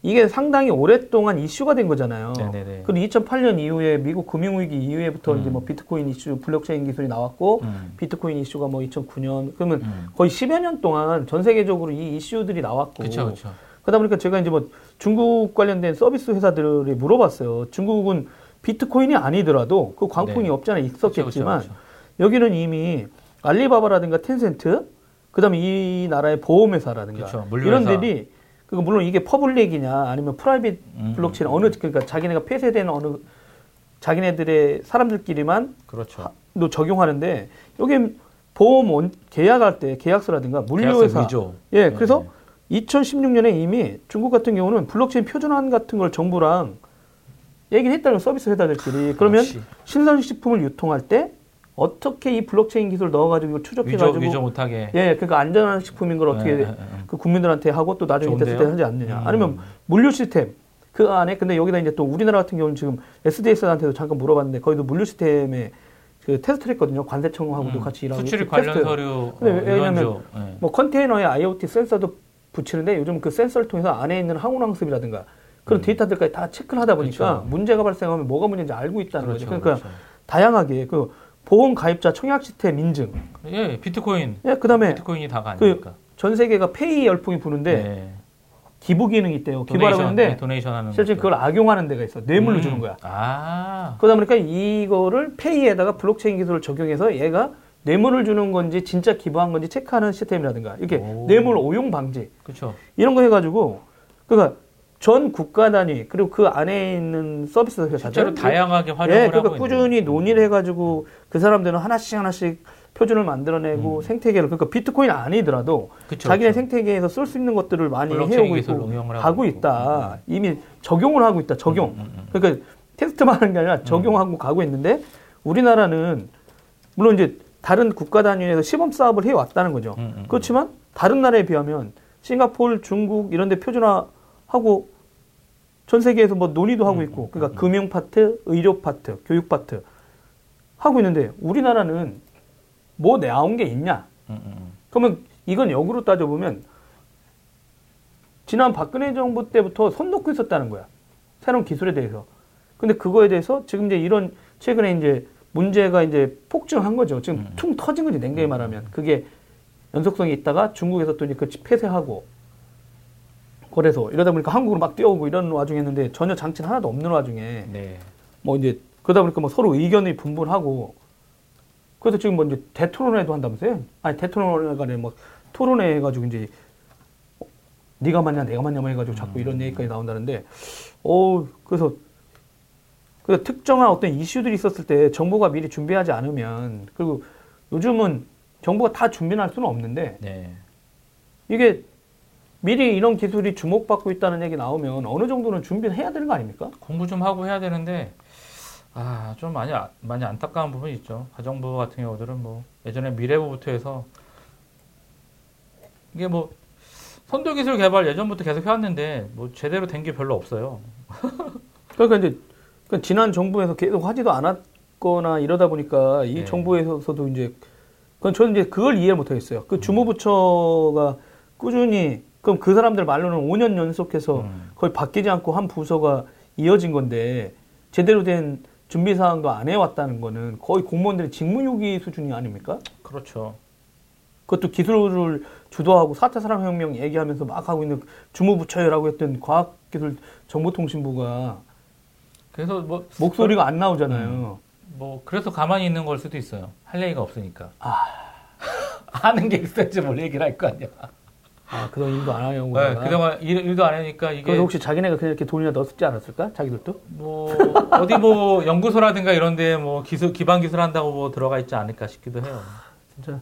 이게 상당히 오랫동안 이슈가 된 거잖아요. 네네네. 그리고 2008년 이후에 미국 금융위기 이후에부터 음. 이제 뭐 비트코인 이슈, 블록체인 기술이 나왔고 음. 비트코인 이슈가 뭐 2009년 그러면 음. 거의 10여 년 동안 전 세계적으로 이 이슈들이 나왔고 그렇죠, 그렇죠. 그러다 보니까 제가 이제 뭐 중국 관련된 서비스 회사들이 물어봤어요. 중국은 비트코인이 아니더라도 그 광풍이 네. 없잖아 있었겠지만 그렇죠. 여기는 이미 알리바바라든가 텐센트 그다음에 이 나라의 보험회사라든가 그렇죠. 물류회사. 이런 들이 그 물론 이게 public이냐 아니면 private 음, 블록체인 어느 그러니까 자기네가 폐쇄되는 어느 자기네들의 사람들끼리만 그렇죠. 도 적용하는데 여기 보험 원- 계약할 때 계약서라든가 계약서 물류회사. 예 네, 그래서 네. 2016년에 이미 중국 같은 경우는 블록체인 표준안 같은 걸 정부랑 얘기를 했다는 서비스 회사들끼리 그러면. 신선식품을 유통할 때 어떻게 이 블록체인 기술 넣어가지고 추적해가지고 위조 못하게. 예 그러니까 안전한 식품인 걸 어떻게 예, 예, 예. 그 국민들한테 하고 또 나중에 됐을 때? 하지 않느냐. 음. 아니면 물류 시스템 그 안에 근데 여기다 이제 또 우리나라 같은 경우는 지금 SDS한테도 잠깐 물어봤는데 거기도 물류 시스템에 그 테스트를 했거든요. 관세청하고도 음, 같이 일하고 수출입 그 관련 테스트. 서류 근데 어, 왜- 왜냐면 일원조. 예. 뭐 컨테이너에 IoT 센서도 붙이는데 요즘 그 센서를 통해서 안에 있는 항온항습이라든가 그런 음. 데이터들까지 다 체크를 하다 보니까 그렇죠. 문제가 발생하면 뭐가 문제인지 알고 있다는 그렇죠, 거죠. 그러니까 그렇죠. 다양하게 그 보험 가입자 청약 시스템 인증, 예, 비트코인. 예, 그다음에 비트코인이 다가 그 아니니까. 전 세계가 페이 열풍이 부는데 네. 기부 기능이 있대요. 기부하라고 했는데 네, donation 하는 실제. 그걸 악용하는 데가 있어. 뇌물로 음. 주는 거야. 아. 그러다 보니까 이거를 페이에다가 블록체인 기술을 적용해서 얘가 뇌물을 주는 건지 진짜 기부한 건지 체크하는 시스템이라든가 이렇게 오. 뇌물 오용 방지 그렇죠. 이런 거 해가지고 그러니까 전 국가 단위 그리고 그 안에 있는 서비스 회사들 실제로 다양하게 활용을 예, 하고 그러니까 꾸준히 있네요. 논의를 해가지고 그 사람들은 하나씩 하나씩 표준을 만들어내고 음. 생태계를 그러니까 비트코인 아니더라도 그쵸, 자기네 그쵸. 생태계에서 쓸 수 있는 것들을 많이 해오고 있고 하고 하고 있고. 있다. 이미 적용을 하고 있다. 적용. 음, 음, 음. 그러니까 테스트만 하는 게 아니라 적용하고 가고 있는데 우리나라는 물론 이제 다른 국가 단위에서 시범 사업을 해왔다는 거죠. 음, 음, 그렇지만 다른 나라에 비하면 싱가포르, 중국 이런 데 표준화 하고 전 세계에서 뭐 논의도 하고 음, 있고 그러니까 금융 파트, 의료 파트, 교육 파트 하고 있는데 우리나라는 뭐 나온 게 있냐? 음, 음, 음. 그러면 이건 역으로 따져보면 지난 박근혜 정부 때부터 손 놓고 있었다는 거야. 새로운 기술에 대해서. 근데 그거에 대해서 지금 이제 이런 최근에 이제 문제가 이제 폭증한 거죠. 지금 음. 퉁 터진 거지 냉정히 말하면. 그게 연속성이 있다가 중국에서 또 이제 그 폐쇄하고 그래서 이러다 보니까 한국으로 막 뛰어오고 이런 와중에 했는데 전혀 장치는 하나도 없는 와중에 네. 뭐 이제 그러다 보니까 뭐 서로 의견이 분분하고 그래서 지금 뭐 이제 대토론회도 한다면서요? 아니 대토론회가 아니라 뭐 토론회 해가지고 이제 어, 네가 맞냐 내가 맞냐 뭐 해가지고 자꾸 이런 얘기까지 나온다는데 어 그래서 그 특정한 어떤 이슈들이 있었을 때 정부가 미리 준비하지 않으면 그리고 요즘은 정부가 다 준비는 할 수는 없는데 네. 이게 미리 이런 기술이 주목받고 있다는 얘기 나오면 어느 정도는 준비를 해야 되는 거 아닙니까? 공부 좀 하고 해야 되는데 아, 좀 많이, 아- 많이 안타까운 부분이 있죠. 가정부 같은 경우들은 뭐, 예전에 미래부부터 해서, 이게 뭐, 선도 기술 개발 예전부터 계속 해왔는데, 뭐, 제대로 된 게 별로 없어요. 그러니까 이제 그러니까 지난 정부에서 계속 하지도 않았거나 이러다 보니까 이 네. 정부에서도 이제 그건 저는 이제 그걸 이해 못 하겠어요. 그 주무부처가 꾸준히 그럼 그 사람들 말로는 5년 연속해서 음. 거의 바뀌지 않고 한 부서가 이어진 건데 제대로 된 준비 사항도 안 해왔다는 거는 거의 공무원들의 직무유기 수준이 아닙니까? 그렇죠. 그것도 기술을 주도하고 4차 산업혁명 얘기하면서 막 하고 있는 주무부처라고 했던 과학기술 정보통신부가 그래서 뭐, 목소리가 안 나오잖아요. 뭐, 그래서 가만히 있는 걸 수도 있어요. 할 얘기가 없으니까. 아. 하는 게 있어야지 뭘 얘기를 할 거 아니야. 아, 그동안 일도 안 하려고. 네, 그러다가. 그동안 일, 일도 안 하니까 이게. 그래서 혹시 자기네가 그냥 이렇게 돈이나 넣었지 않았을까? 자기들도? 뭐 어디 뭐 연구소라든가 이런데 뭐 기술 기반 기술 한다고 뭐 들어가 있지 않을까 싶기도 해요. 진짜.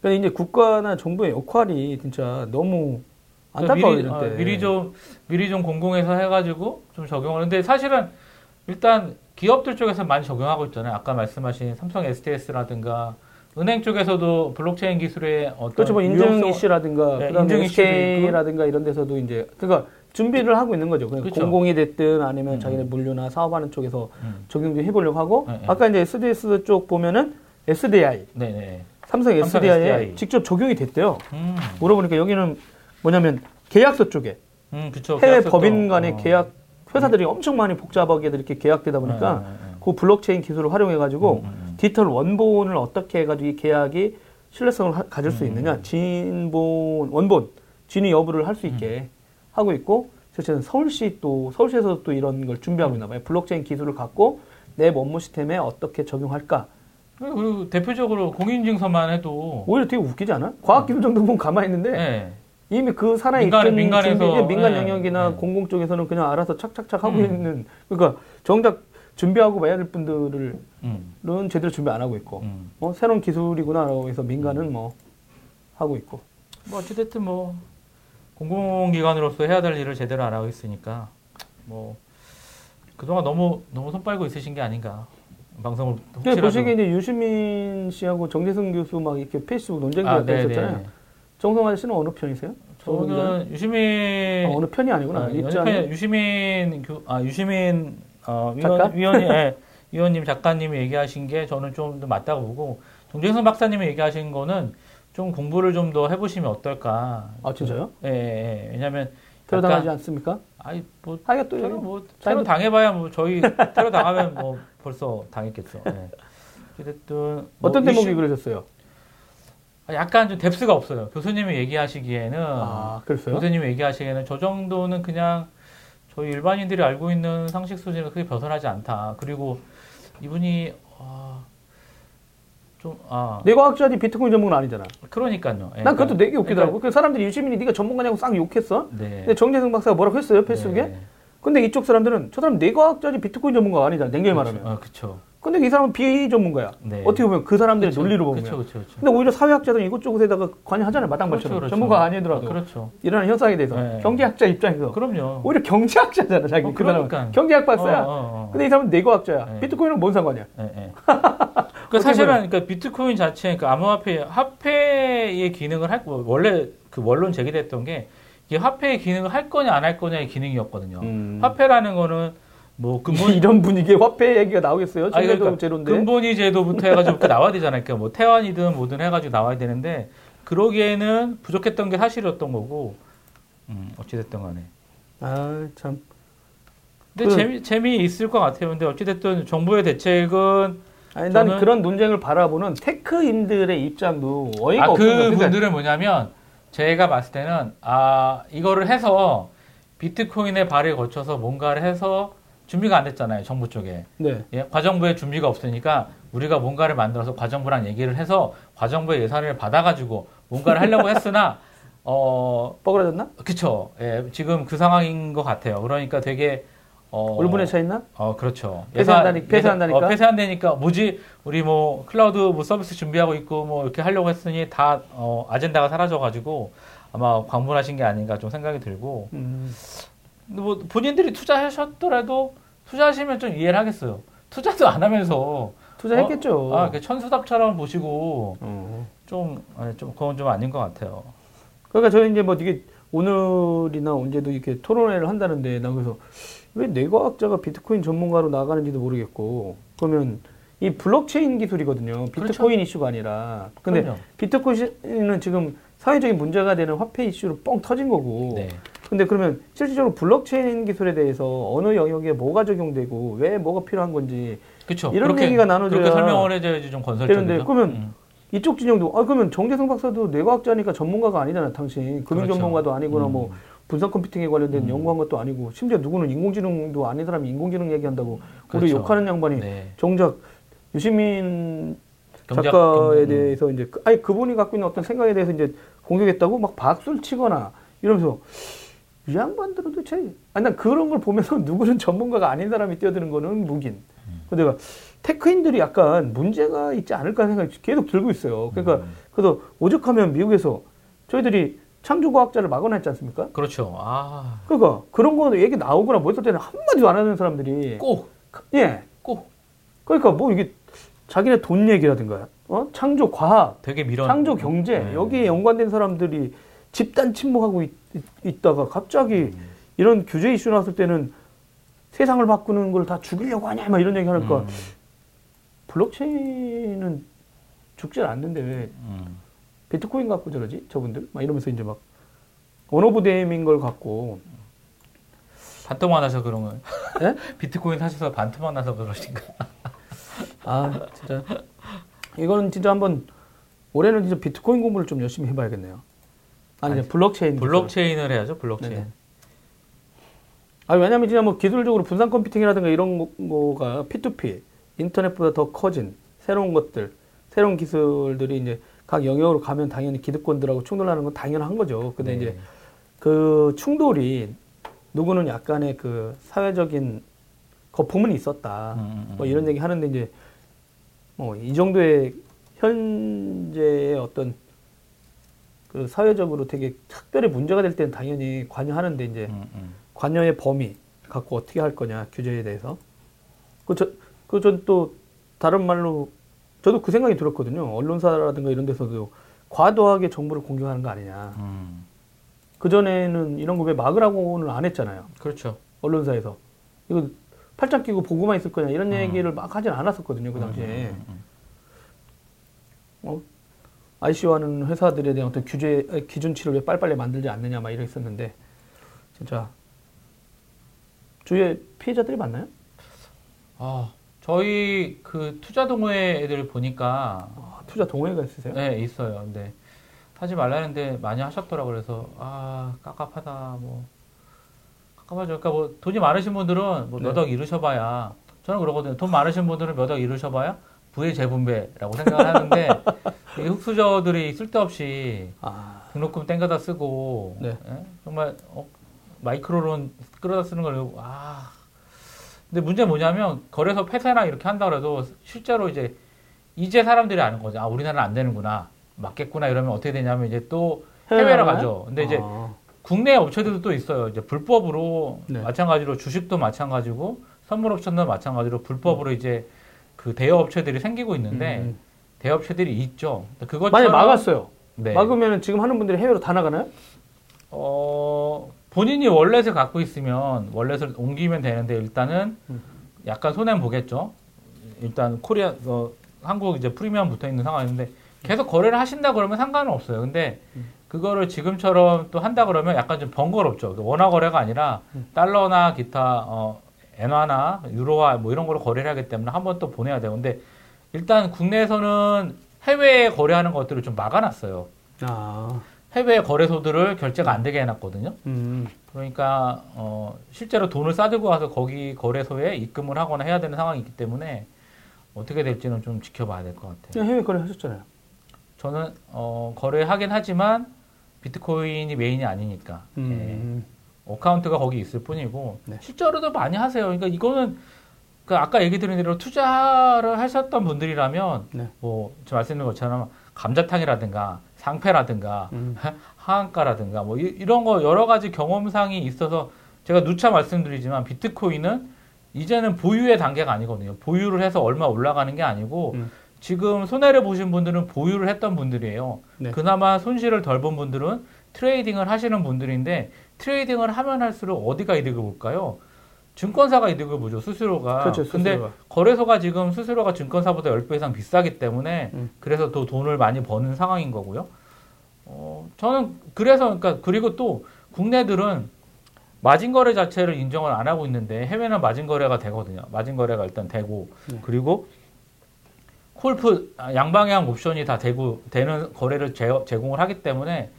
그러니까 이제 국가나 정부의 역할이 진짜 너무 그러니까 안타까워요, 때. 미리 좀 미리 좀 공공해서 해가지고 좀 적용을. 근데 사실은 일단 기업들 쪽에서 많이 적용하고 있잖아요. 아까 말씀하신 삼성 STS라든가 은행 쪽에서도 블록체인 기술의 어떤 그렇죠. 뭐 인증 이슈라든가, 네, 그다음에 인증 이슈도 SK라든가 이런 데서도 이제, 그러니까 준비를 하고 있는 거죠. 그냥 그렇죠. 공공이 됐든 아니면 음. 자기네 물류나 사업하는 쪽에서 음. 적용 좀 해보려고 하고, 네, 네. 아까 이제 SDS 쪽 보면은 SDI, 네네. 삼성 삼성 SDI에 SDI. 직접 적용이 됐대요. 음, 물어보니까 여기는 뭐냐면 계약서 쪽에 음 그쵸. 해외 법인 간의 어. 계약 회사들이 엄청 많이 복잡하게 이렇게 계약되다 보니까 네, 네, 네. 그 블록체인 기술을 활용해가지고 음, 음, 음. 디지털 원본을 어떻게 해가지고 이 계약이 신뢰성을 하- 가질 수 음. 있느냐 진본 원본 진위 여부를 할 수 있게 음. 하고 있고 실제는 서울시 또 서울시에서 또 이런 걸 준비하고 있나 봐요 블록체인 기술을 갖고 내 업무 시스템에 어떻게 적용할까 그리고 대표적으로 공인증서만 해도 오히려 되게 웃기지 않아? 과학기술정보본 가만히 있는데 네. 이미 그 산하에 민간- 있던 민간 에서, 준비, 민간 네, 영역이나 네. 공공 쪽에서는 그냥 알아서 착착착 하고 음. 있는 그러니까 정작 준비하고 봐야 될 분들은 음, 제대로 준비 안 하고 있고 음. 어, 새로운 기술이구나라고 해서 민간은 뭐 하고 있고 뭐 어찌됐든 뭐 공공기관으로서 해야 될 일을 제대로 안 하고 있으니까 뭐 그동안 너무 너무 손 빨고 있으신 게 아닌가 방송을 근데 혹시라도 보시기에 이제 유시민 씨하고 정재승 교수 막 이렇게 페이스북 논쟁도 아. 있었잖아요. 정성 아저씨는 어느 편이세요? 저는 유시민 아, 어느 편이 아니구나. 아. 연예편 유시민 교, 아 유시민 어? 위원 위원이 예, 위원님 작가님이 얘기하신 게 저는 좀더 맞다고 보고 정재승 박사님이 얘기하신 거는 좀 공부를 좀 더 해보시면 어떨까. 아 진짜요? 예, 예, 예. 왜냐하면 테러 당하지 않습니까? 아이 뭐 하기가 또 테러 뭐 테러 당해봐야 뭐 저희 테러 당하면 뭐 벌써 당했겠죠. 예. 어쨌든 뭐 어떤 대목이 이슈- 그러셨어요? 아, 약간 좀 뎁스가 없어요. 교수님이 얘기하시기에는 아 그랬어요? 교수님이 얘기하시기에는 저 정도는 그냥 저희 일반인들이 알고 있는 상식 수준을 크게 벗어나지 않다. 그리고 이분이 아, 좀 아, 뇌과학자들이 비트코인 전문은 아니잖아. 그러니까요. 예, 난 그것도 그러니까- 되게 웃기더라고. 그 사람들이 유시민이 네가 전문가냐고 싹 욕했어. 네. 근데 정재승 박사가 뭐라고 했어요 페이스북에? 네. 근데 이쪽 사람들은 저 사람 뇌과학자지 비트코인 전문가가 아니잖아. 냉정히 말하면. 아, 그쵸. 근데 이 사람은 비전문가야. 네. 어떻게 보면 그 사람들의 그쵸, 논리로 보면. 그쵸, 그쵸, 그쵸. 근데 오히려 사회학자들은 이것저것에다가 관여하잖아요. 마땅발처럼. 그렇죠, 그렇죠. 전문가 아니더라도. 그렇죠. 일어나는 현상에 대해서. 네. 경제학자 입장에서. 그럼요. 오히려 경제학자잖아, 자기. 어, 그 사람은. 그러니까. 경제학 박사야. 어, 어, 어. 근데 이 사람은 뇌과학자야. 네. 비트코인은 뭔 상관이야? 예, 예. 그러니까 사실은 그러니까 비트코인 자체, 그러니까 암호화폐, 화폐의 기능을 할, 원래 그 원론 제기됐던 게 이게 화폐의 기능을 할 거냐 안 할 거냐의 기능이었거든요. 음. 화폐라는 거는 뭐 근본 이런 분위기에 화폐 얘기가 나오겠어요? 아니, 그러니까 제로인데. 근본이 제도부터 해가지고 이렇게 나와야 되잖아요. 그러니까 뭐 태완이든 뭐든 해가지고 나와야 되는데 그러기에는 부족했던 게 사실이었던 거고, 음, 어찌됐든 간에. 아, 참. 근데 그- 재미 재미 있을 것 같아요. 근데 어찌됐든 정부의 대책은 아니, 난 그런 논쟁을 바라보는 테크인들의 입장도 어이가 아, 거야. 그 그러니까 분들은 뭐냐면 제가 봤을 때는 아 이거를 해서 비트코인의 발을 거쳐서 뭔가를 해서 준비가 안 됐잖아요 정부 쪽에 네. 예, 과정부에 준비가 없으니까 우리가 뭔가를 만들어서 과정부랑 얘기를 해서 과정부의 예산을 받아가지고 뭔가를 하려고 했으나 어 뻐그러졌나? 그쵸 예, 지금 그 상황인 것 같아요 그러니까 되게 어, 울분에 차 있나? 어, 그렇죠. 폐쇄한다니- 예산- 폐쇄한다니까? 어, 폐쇄한다니까 뭐지? 우리 뭐 클라우드 뭐 서비스 준비하고 있고 뭐 이렇게 하려고 했으니 다 어, 아젠다가 사라져가지고 아마 광분하신 게 아닌가 좀 생각이 들고. 음. 뭐 본인들이 투자하셨더라도 투자하시면 좀 이해를 하겠어요. 투자도 안 하면서 투자했겠죠. 어? 아, 그 천수답처럼 보시고 어. 좀, 아니, 좀 그건 좀 아닌 것 같아요. 그러니까 저희 이제 뭐 이게 오늘이나 언제도 이렇게 토론회를 한다는데 나 그래서 왜 뇌과학자가 비트코인 전문가로 나가는지도 모르겠고 그러면 이 블록체인 기술이거든요. 비트코인 이슈가 아니라. 근데 그럼요. 비트코인은 지금 사회적인 문제가 되는 화폐 이슈로 뻥 터진 거고. 네. 근데 그러면 실질적으로 블록체인 기술에 대해서 어느 영역에 뭐가 적용되고 왜 뭐가 필요한 건지 그렇죠. 이런 그렇게, 얘기가 나눠져야 그렇게 설명을 해줘야지 좀 건설적이죠. 되는데 그러면 음. 이쪽 진영도 아 그러면 정재승 박사도 뇌과학자니까 전문가가 아니잖아 당신 금융 그렇죠. 전문가도 아니거나 음. 뭐 분산 컴퓨팅에 관련된 음. 연구한 것도 아니고 심지어 누구는 인공지능도 아닌 사람이 인공지능 얘기한다고 우리 그렇죠. 욕하는 양반이 네. 정작 유시민 경작- 작가에 경- 음. 대해서 이제 그- 아니 그분이 갖고 있는 어떤 생각에 대해서 이제 공격했다고 막 박수를 치거나 이러면서 이 양반들은 도대체 아니 난 그런 걸 보면서 누구는 전문가가 아닌 사람이 뛰어드는 거는 묵인. 음. 근데 내가 테크인들이 약간 문제가 있지 않을까 생각이 계속 들고 있어요. 그러니까 음. 그래서 오죽하면 미국에서 저희들이 창조 과학자를 막아냈지 않습니까? 그렇죠. 아, 그러니까 그런 거 얘기 나오거나 뭐 했을 때는 한마디도 안 하는 사람들이 꼭, 예. 꼭 그러니까 뭐 이게 자기네 돈 얘기라든가 어? 창조 과학 되게 밀어. 창조 경제 네. 여기에 연관된 사람들이 집단 침묵하고 있, 다가 갑자기 음. 이런 규제 이슈 나왔을 때는 세상을 바꾸는 걸 다 죽이려고 하냐 막 이런 얘기 하니까 음, 블록체인은 죽질 않는데 왜 음. 비트코인 갖고 저러지 저분들 막 이러면서 이제 막 언어부대민 걸 갖고 반토막 나서 그런 거. 예? 비트코인 사셔서 반토막 나서 그러신가? 아 진짜 이거는 진짜 한번 올해는 진짜 비트코인 공부를 좀 열심히 해봐야겠네요. 아니, 아니, 블록체인. 블록체인을 해야죠. 블록체인. 네네. 아 왜냐면 진짜 뭐 기술적으로 분산 컴퓨팅이라든가 이런 거- 거가 P2P 인터넷보다 더 커진 새로운 것들, 새로운 기술들이 이제 각 영역으로 가면 당연히 기득권들하고 충돌하는 건 당연한 거죠. 근데 네. 이제 그 충돌이 누구는 약간의 그 사회적인 거품은 있었다. 음, 음, 음. 뭐 이런 얘기 하는데 이제 뭐 이 정도의 현재의 어떤 그 사회적으로 되게 특별히 문제가 될 때는 당연히 관여하는데 이제 음, 음. 관여의 범위 갖고 어떻게 할 거냐 규제에 대해서 그저그전또 다른 말로 저도 그 생각이 들었거든요 언론사라든가 이런 데서도 과도하게 정보를 공개하는 거 아니냐 음. 그 전에는 이런 거 왜 막으라고는 안 했잖아요 그렇죠. 언론사에서 이거 팔짱 끼고 보고만 있을 거냐 이런 음. 얘기를 막 하진 않았었거든요 그 당시에 음, 음, ICO하는 회사들에 대한 어떤 규제 기준치를 왜 빨리빨리 만들지 않느냐 막 이러 있었는데 진짜 주위에 피해자들이 많나요? 아, 저희 그 투자 동호회 애들 보니까 아, 투자 동호회가 있으세요? 네, 있어요. 근데 하지 말라는데 많이 하셨더라고 그래서 아, 깝깝하다 뭐. 깝깝하죠. 그러니까 뭐 돈이 많으신 분들은 뭐 네. 몇억 이루셔봐야 저는 그러거든요. 돈 많으신 분들은 몇억 이루셔봐야 부의 재분배라고 생각을 하는데 이 흑수저들이 쓸데없이 아, 등록금 땡겨다 쓰고 네. 예? 정말 어, 마이크로론 끌어다 쓰는 걸 아. 근데 문제는 뭐냐면 거래소 폐쇄나 이렇게 한다 그래도 실제로 이제 이제 사람들이 아는 거죠. 아 우리나라는 안 되는구나. 맞겠구나 이러면 어떻게 되냐면 이제 또 해외로? 가죠. 근데 이제 아, 국내 업체들도 또 있어요. 이제 불법으로 네. 마찬가지로 주식도 마찬가지고 선물 옵션도 마찬가지로 불법으로 이제 그 대여 업체들이 생기고 있는데 음. 대여 업체들이 있죠. 그것 만약 막았어요. 네. 막으면 지금 하는 분들이 해외로 다 나가나요? 어, 본인이 월렛을 갖고 있으면 월렛을 옮기면 되는데 일단은 음. 약간 손해는 보겠죠. 일단 코리아 어, 한국 이제 프리미엄 붙어 있는 상황인데 계속 거래를 하신다 그러면 상관은 없어요. 근데 음. 그거를 지금처럼 또 한다 그러면 약간 좀 번거롭죠. 그 원화 거래가 아니라 음. 달러나 기타 어, 엔화나 유로화 뭐 이런 거로 거래를 하기 때문에 한 번 또 보내야 돼요. 근데 일단 국내에서는 해외에 거래하는 것들을 좀 막아놨어요. 아, 해외 거래소들을 결제가 안 되게 해놨거든요. 음, 그러니까 어, 실제로 돈을 싸들고 와서 거기 거래소에 입금을 하거나 해야 되는 상황이 있기 때문에 어떻게 될지는 좀 지켜봐야 될 것 같아요. 해외 거래 하셨잖아요. 저는 어, 거래하긴 하지만 비트코인이 메인이 아니니까 음, 예, 어카운트가 거기 있을 뿐이고 네. 실제로도 많이 하세요. 그러니까 이거는 그 아까 얘기 드린 대로 투자를 하셨던 분들이라면 네. 뭐 말씀드린 것처럼 감자탕이라든가 상패라든가 음, 하한가라든가 뭐 이, 런거 여러 가지 경험상이 있어서 제가 누차 말씀드리지만 비트코인은 이제는 보유의 단계가 아니거든요. 보유를 해서 얼마 올라가는 게 아니고 음. 지금 손해를 보신 분들은 보유를 했던 분들이에요. 네. 그나마 손실을 덜 본 분들은 트레이딩을 하시는 분들인데 trading을 하면 할수록 어디가 이득을 볼까요? 증권사가 이득을 보죠. 수수료가. 그렇죠. 근데 수수료가. 거래소가 지금 수수료가 증권사보다 10배 이상 비싸기 때문에 음. 그래서 또 돈을 많이 버는 상황인 거고요. 어, 저는 그래서 그러니까 그리고 또 국내들은 마진 거래 자체를 인정을 안 하고 있는데 해외는 마진 거래가 되거든요. 마진 거래가 일단 되고 네. 그리고 call put 아, 양방향 옵션이 다 되고 되는 거래를 제, 제공을 하기 때문에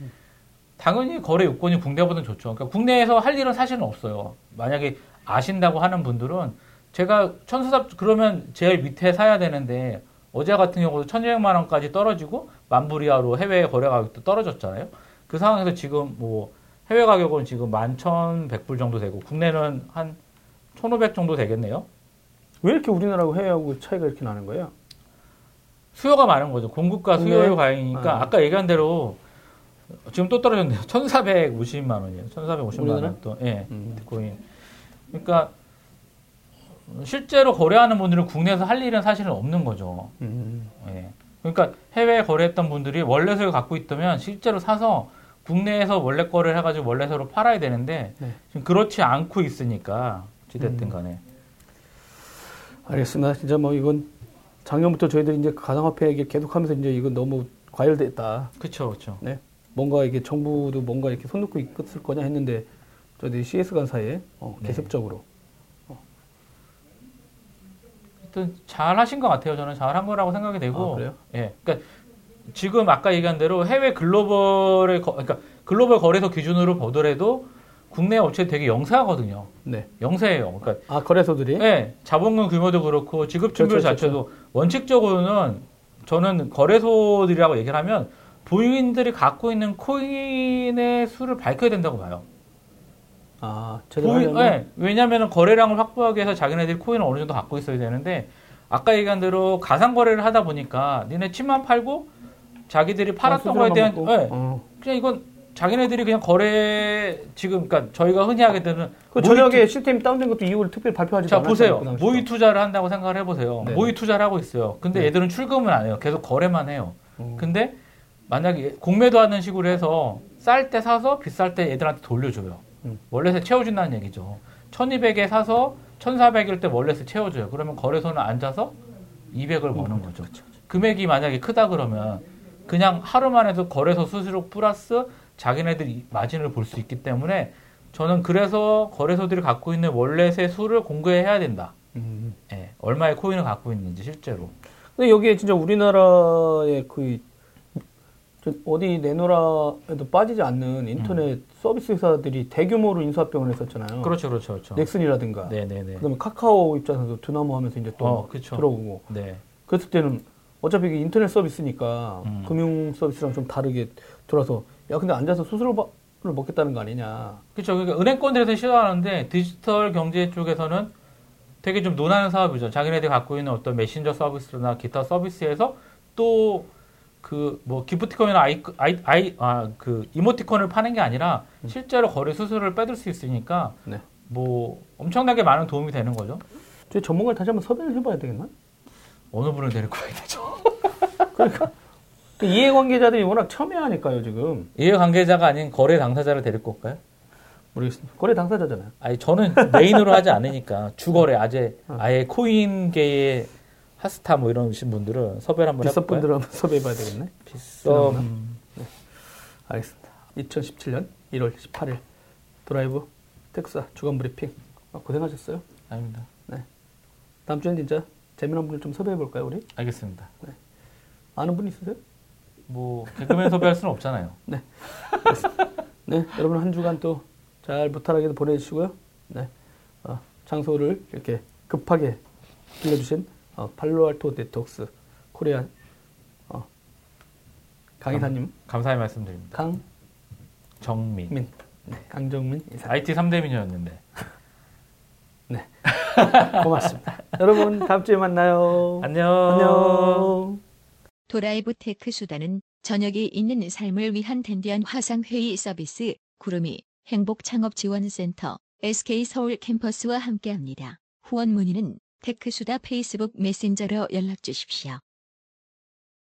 당연히 거래 요건이 국내보다는 좋죠. 그러니까 국내에서 할 일은 사실은 없어요. 만약에 아신다고 하는 분들은 제가 천수삽 그러면 제일 밑에 사야 되는데 어제 같은 경우도 1,200만 원까지 떨어지고 만불이하로 해외 거래 가격도 떨어졌잖아요. 그 상황에서 지금 뭐 해외 가격은 지금 11,100불 정도 되고 국내는 한1,500 정도 되겠네요. 왜 이렇게 우리나라하고 해외하고 차이가 이렇게 나는 거예요? 수요가 많은 거죠. 공급과 수요의 네. 과잉이니까 아. 아까 얘기한 대로 지금 또 떨어졌네요. 1,450만 원이에요. 1,450만 우리나라? 원 또. 예. 음. 비트코인. 그러니까 실제로 거래하는 분들은 국내에서 할 일은 사실은 없는 거죠. 음. 예. 그러니까 해외에 거래했던 분들이 원래서를 갖고 있다면 실제로 사서 국내에서 원래 거래를 해가지고 원래서로 팔아야 되는데 네. 지금 그렇지 않고 있으니까 어찌됐든 음. 간에 알겠습니다. 진짜 뭐 이건 작년부터 저희들이 이제 가상화폐 얘기 계속하면서 이제 이건 너무 과열됐다. 그렇죠, 그렇죠. 뭔가 이게 정부도 뭔가 이렇게 손 놓고 있을 거냐 했는데 저희들이 CS 간사에 어, 네. 계속적으로 하여튼 잘 하신 것 같아요. 저는 잘한 거라고 생각이 되고. 아, 그래요? 예. 그러니까 지금 아까 얘기한 대로 해외 글로벌의 거, 그러니까 글로벌 거래소 기준으로 보더라도 국내 업체 되게 영세하거든요. 네. 영세예요. 그러니까 아 거래소들이 예, 자본금 규모도 그렇고 지급 준비 그렇죠, 자체도 원칙적으로는 저는 거래소들이라고 얘기를 하면 보유인들이 갖고 있는 코인의 수를 밝혀야 된다고 봐요. 아 제대로 예, 왜냐하면 거래량을 확보하기 위해서 자기네들이 코인을 어느 정도 갖고 있어야 되는데 아까 얘기한 대로 가상 거래를 하다 보니까 니네 칩만 팔고 자기들이 팔았던 거에 대한 예, 먹고. 어. 그냥 이건 자기네들이 그냥 거래 지금 그러니까 저희가 흔히 하게 되는 그 저녁에 시스템이 다운된 것도 이유를 특별히 발표하지 자. 보세요 그. 모의 투자를 한다고 생각을 해보세요 네. 모의 투자를 하고 있어요 근데 네. 얘들은 출금을 안 해요 계속 거래만 해요 음. 근데 만약에 공매도 하는 식으로 해서 쌀 때 사서 비쌀 때 얘들한테 돌려줘요 음. 월렛에 채워준다는 얘기죠 1200에 사서 1400일 때 월렛에 채워줘요 그러면 거래소는 앉아서 200을 음, 버는 거죠 금액이 만약에 크다 그러면 그냥 하루만 해도 거래소 수수료 플러스 자기네들이 마진을 볼 수 있기 때문에 저는 그래서 거래소들이 갖고 있는 월렛의 수를 공개해야 된다. 음. 예, 얼마의 코인을 갖고 있는지 실제로. 근데 여기에 진짜 우리나라의 그저 어디 내노라에도 빠지지 않는 인터넷 서비스 회사들이 대규모로 인수합병을 했었잖아요. 음. 그렇죠, 그렇죠, 그렇죠. 넥슨이라든가. 네네네. 그다음에 카카오 입장에서도 드나모 하면서 이제 또 어, 그쵸. 들어오고. 네. 그랬을 때는 어차피 이게 인터넷 서비스니까 음. 금융 서비스랑 좀 다르게 돌아서 야 근데 앉아서 수수료를 먹겠다는 거 아니냐. 그렇죠. 그러니까 은행권들에서 시도하는데 디지털 경제 쪽에서는 되게 좀 논하는 사업이죠. 자기네들이 갖고 있는 어떤 메신저 서비스나 기타 서비스에서 또 그 뭐 기프티콘이나 아이 아이 아이 아그 이모티콘을 파는 게 아니라 실제로 거래 수수료를 빼들 수 있으니까 네. 뭐 엄청나게 많은 도움이 되는 거죠. 저희 전문가를 다시 한번 섭외를 해봐야 되겠나? 어느 분을 데리고 와야 되죠? 그 이해관계자들이 워낙 첨예하니까요 지금. 이해 관계자가 아닌 거래 당사자를 데리고 올까요? 모르겠습니다. 거래 당사자잖아요. 아니 저는 메인으로 하지 않으니까 주거래 아재 어. 아예 코인계의 핫스타 뭐 이런 분들은 섭외를 한번 해볼까요? 분들 한번 섭외해봐야 되겠네. 비썸 알겠습니다. 2017년 1월 18일 도라이브 테크수다 주간 브리핑 아, 고생하셨어요. 아닙니다. 다음 주엔 진짜 재미난 분을 좀 섭외해 볼까요, 우리? 알겠습니다. 아는 분 있으세요? 뭐 개그맨 섭외할 수는 없잖아요. 네, 여러분 한 주간 또 잘 무탈하게 보내주시고요. 네, 어, 장소를 이렇게 급하게 빌려주신 어, 팔로알토 네트웍스 코리아 어, 강 이사님 감사의 말씀드립니다. 강민, 정민. 네, 강정민 이사 IT 3대 미녀였는데. 고맙습니다. 여러분 다음 주에 만나요. 안녕. 안녕. 도라이브 테크수다는 저녁이 있는 삶을 위한 dandy한 화상 회의 서비스 구루미 행복 창업 지원 센터 SK 서울 캠퍼스와 함께합니다. 후원 문의는 테크수다 페이스북 메신저로 연락 주십시오.